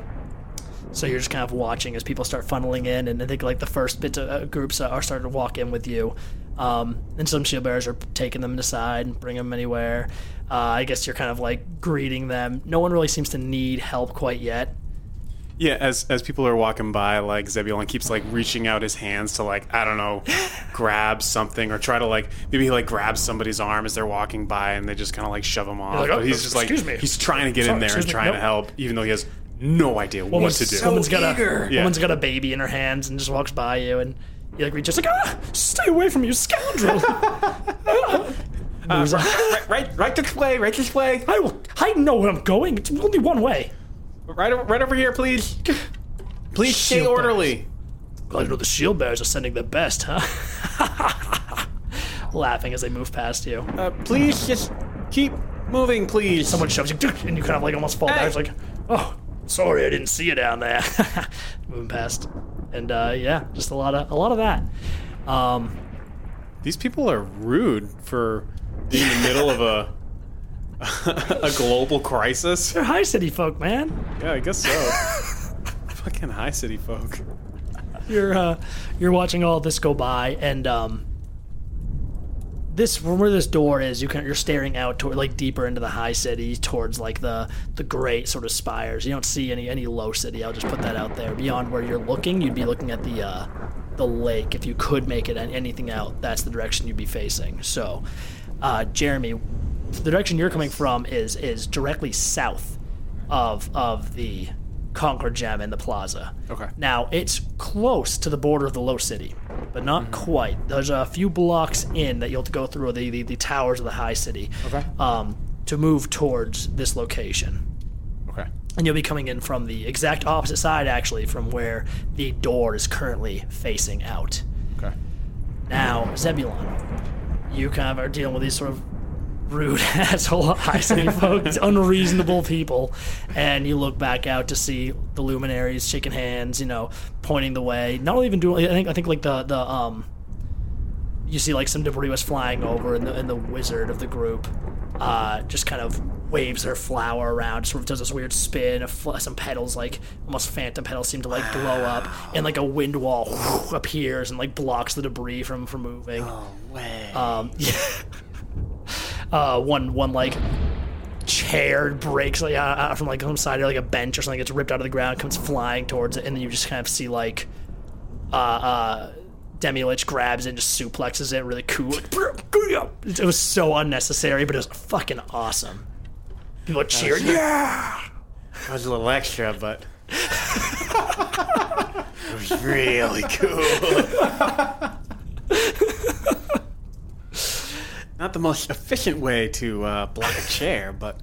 So you're just kind of watching as people start funneling in, and I think like the first bits of uh, groups are starting to walk in with you. Um, and some shield bearers are taking them aside and bring them anywhere. Uh, I guess you're kind of like greeting them. No one really seems to need help quite yet. Yeah, as as people are walking by, like Zebulon keeps like reaching out his hands to like I don't know, grab something or try to like maybe he like grabs somebody's arm as they're walking by and they just kind of like shove him off. like, "Oh, but he's just like me. he's trying to get Sorry, in there and excuse me, trying nope. to help, even though he has no idea what Woman's, to do. woman's got eager. a Yeah. woman's got a baby in her hands and just walks by you, and you like just like ah, stay away from me, you scoundrel. On. right, right, right this way, right this way, I will. I know where I'm going. It's only one way. right, right over here, please. Please stay Shield orderly. Glad to know the shield bearers are sending their best, huh? Laughing as they move past you. Uh, please just keep moving, please. Someone shoves you, and you kind of like almost fall down. Hey. It's like, oh, sorry, I didn't see you down there. Moving past, and uh, yeah, just a lot of a lot of that. Um, These people are rude for being in the middle of a a global crisis. they're high city folk, man. Yeah, I guess so. Fucking high city folk. You're uh, you're watching all this go by, and um, this from where this door is, you can you're staring out toward like deeper into the high city, towards like the the great sort of spires. You don't see any any low city. I'll just put that out there. Beyond where you're looking, you'd be looking at the uh, the lake. If you could make it an- anything out, that's the direction you'd be facing. So, uh, Jeremy, the direction you're coming from is is directly south of of the Concord Gem and the Plaza. Okay. Now it's close to the border of the Low City, but not quite. There's a few blocks in that you'll have to go through the the, the towers of the High City. Okay. Um, to move towards this location. Okay. And you'll be coming in from the exact opposite side, actually, from where the door is currently facing out. Okay. Now, Zebulon, you kind of are dealing with these sort of rude asshole high city folks, unreasonable people, and you look back out to see the luminaries shaking hands, you know, pointing the way. Not even doing. I think I think like the the um. You see, like some debris was flying over, and the and the wizard of the group, uh, just kind of waves her flower around, sort of does this weird spin. Of fl- some petals, like almost phantom petals, seem to like blow up, and like a wind wall appears and like blocks the debris from from moving. Oh way. Um, yeah. Uh, one one like chair breaks like uh, uh, from like some side of like a bench or something gets ripped out of the ground, comes flying towards it, and then you just kind of see like uh, uh, Demi Lich grabs it and just suplexes it really cool. It was so unnecessary, but it was fucking awesome. People cheered. Yeah. That was a little extra, but it was really cool. Not the most efficient way to uh, block a chair, but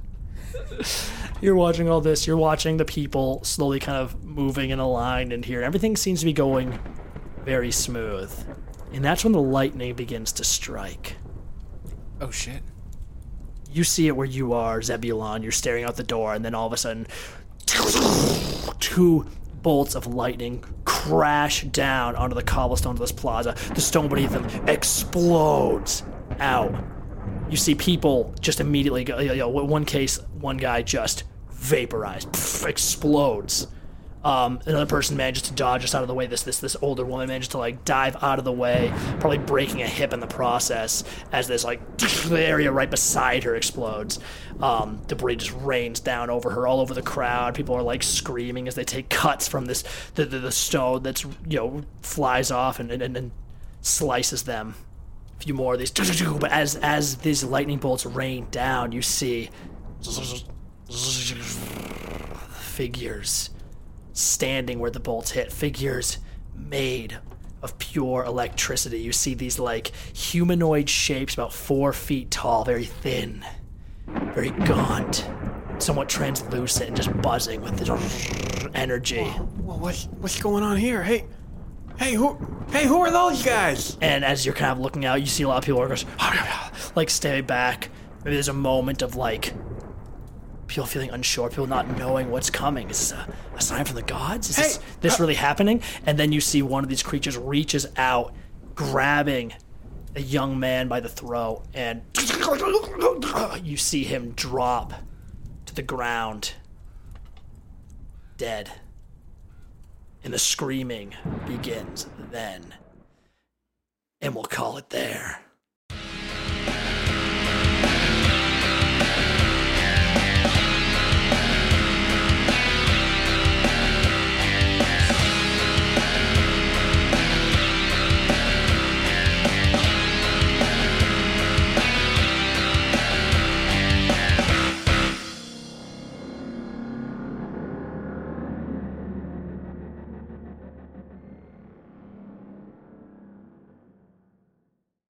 You're watching all this. You're watching the people slowly kind of moving in a line and here. Everything seems to be going very smooth. And that's when the lightning begins to strike. Oh shit. You see it where you are, Zebulon. You're staring out the door, and then all of a sudden, two bolts of lightning crash down onto the cobblestones of this plaza. The stone beneath them explodes out. You see people just immediately go, you know, one case, one guy just vaporized, pff, explodes. Um, another person manages to dodge just out of the way. This this this older woman manages to like dive out of the way, probably breaking a hip in the process. As this like area right beside her explodes, um, debris just rains down over her, all over the crowd. People are like screaming as they take cuts from this the the, the stone that's you know flies off and and, and slices them. Few more of these, but as as these lightning bolts rain down, you see figures standing where the bolts hit. Figures made of pure electricity. You see these like humanoid shapes, about four feet tall, very thin, very gaunt, somewhat translucent, and just buzzing with this energy. What's what's going on here? Hey, hey, who, hey, who are those guys? And as you're kind of looking out, you see a lot of people are goes, like stay back. Maybe there's a moment of like people feeling unsure, people not knowing what's coming. Is this a, a sign from the gods? Is this, Hey, this uh, really happening? And then you see one of these creatures reaches out, grabbing a young man by the throat, and you see him drop to the ground, dead. And the screaming begins then. And we'll call it there.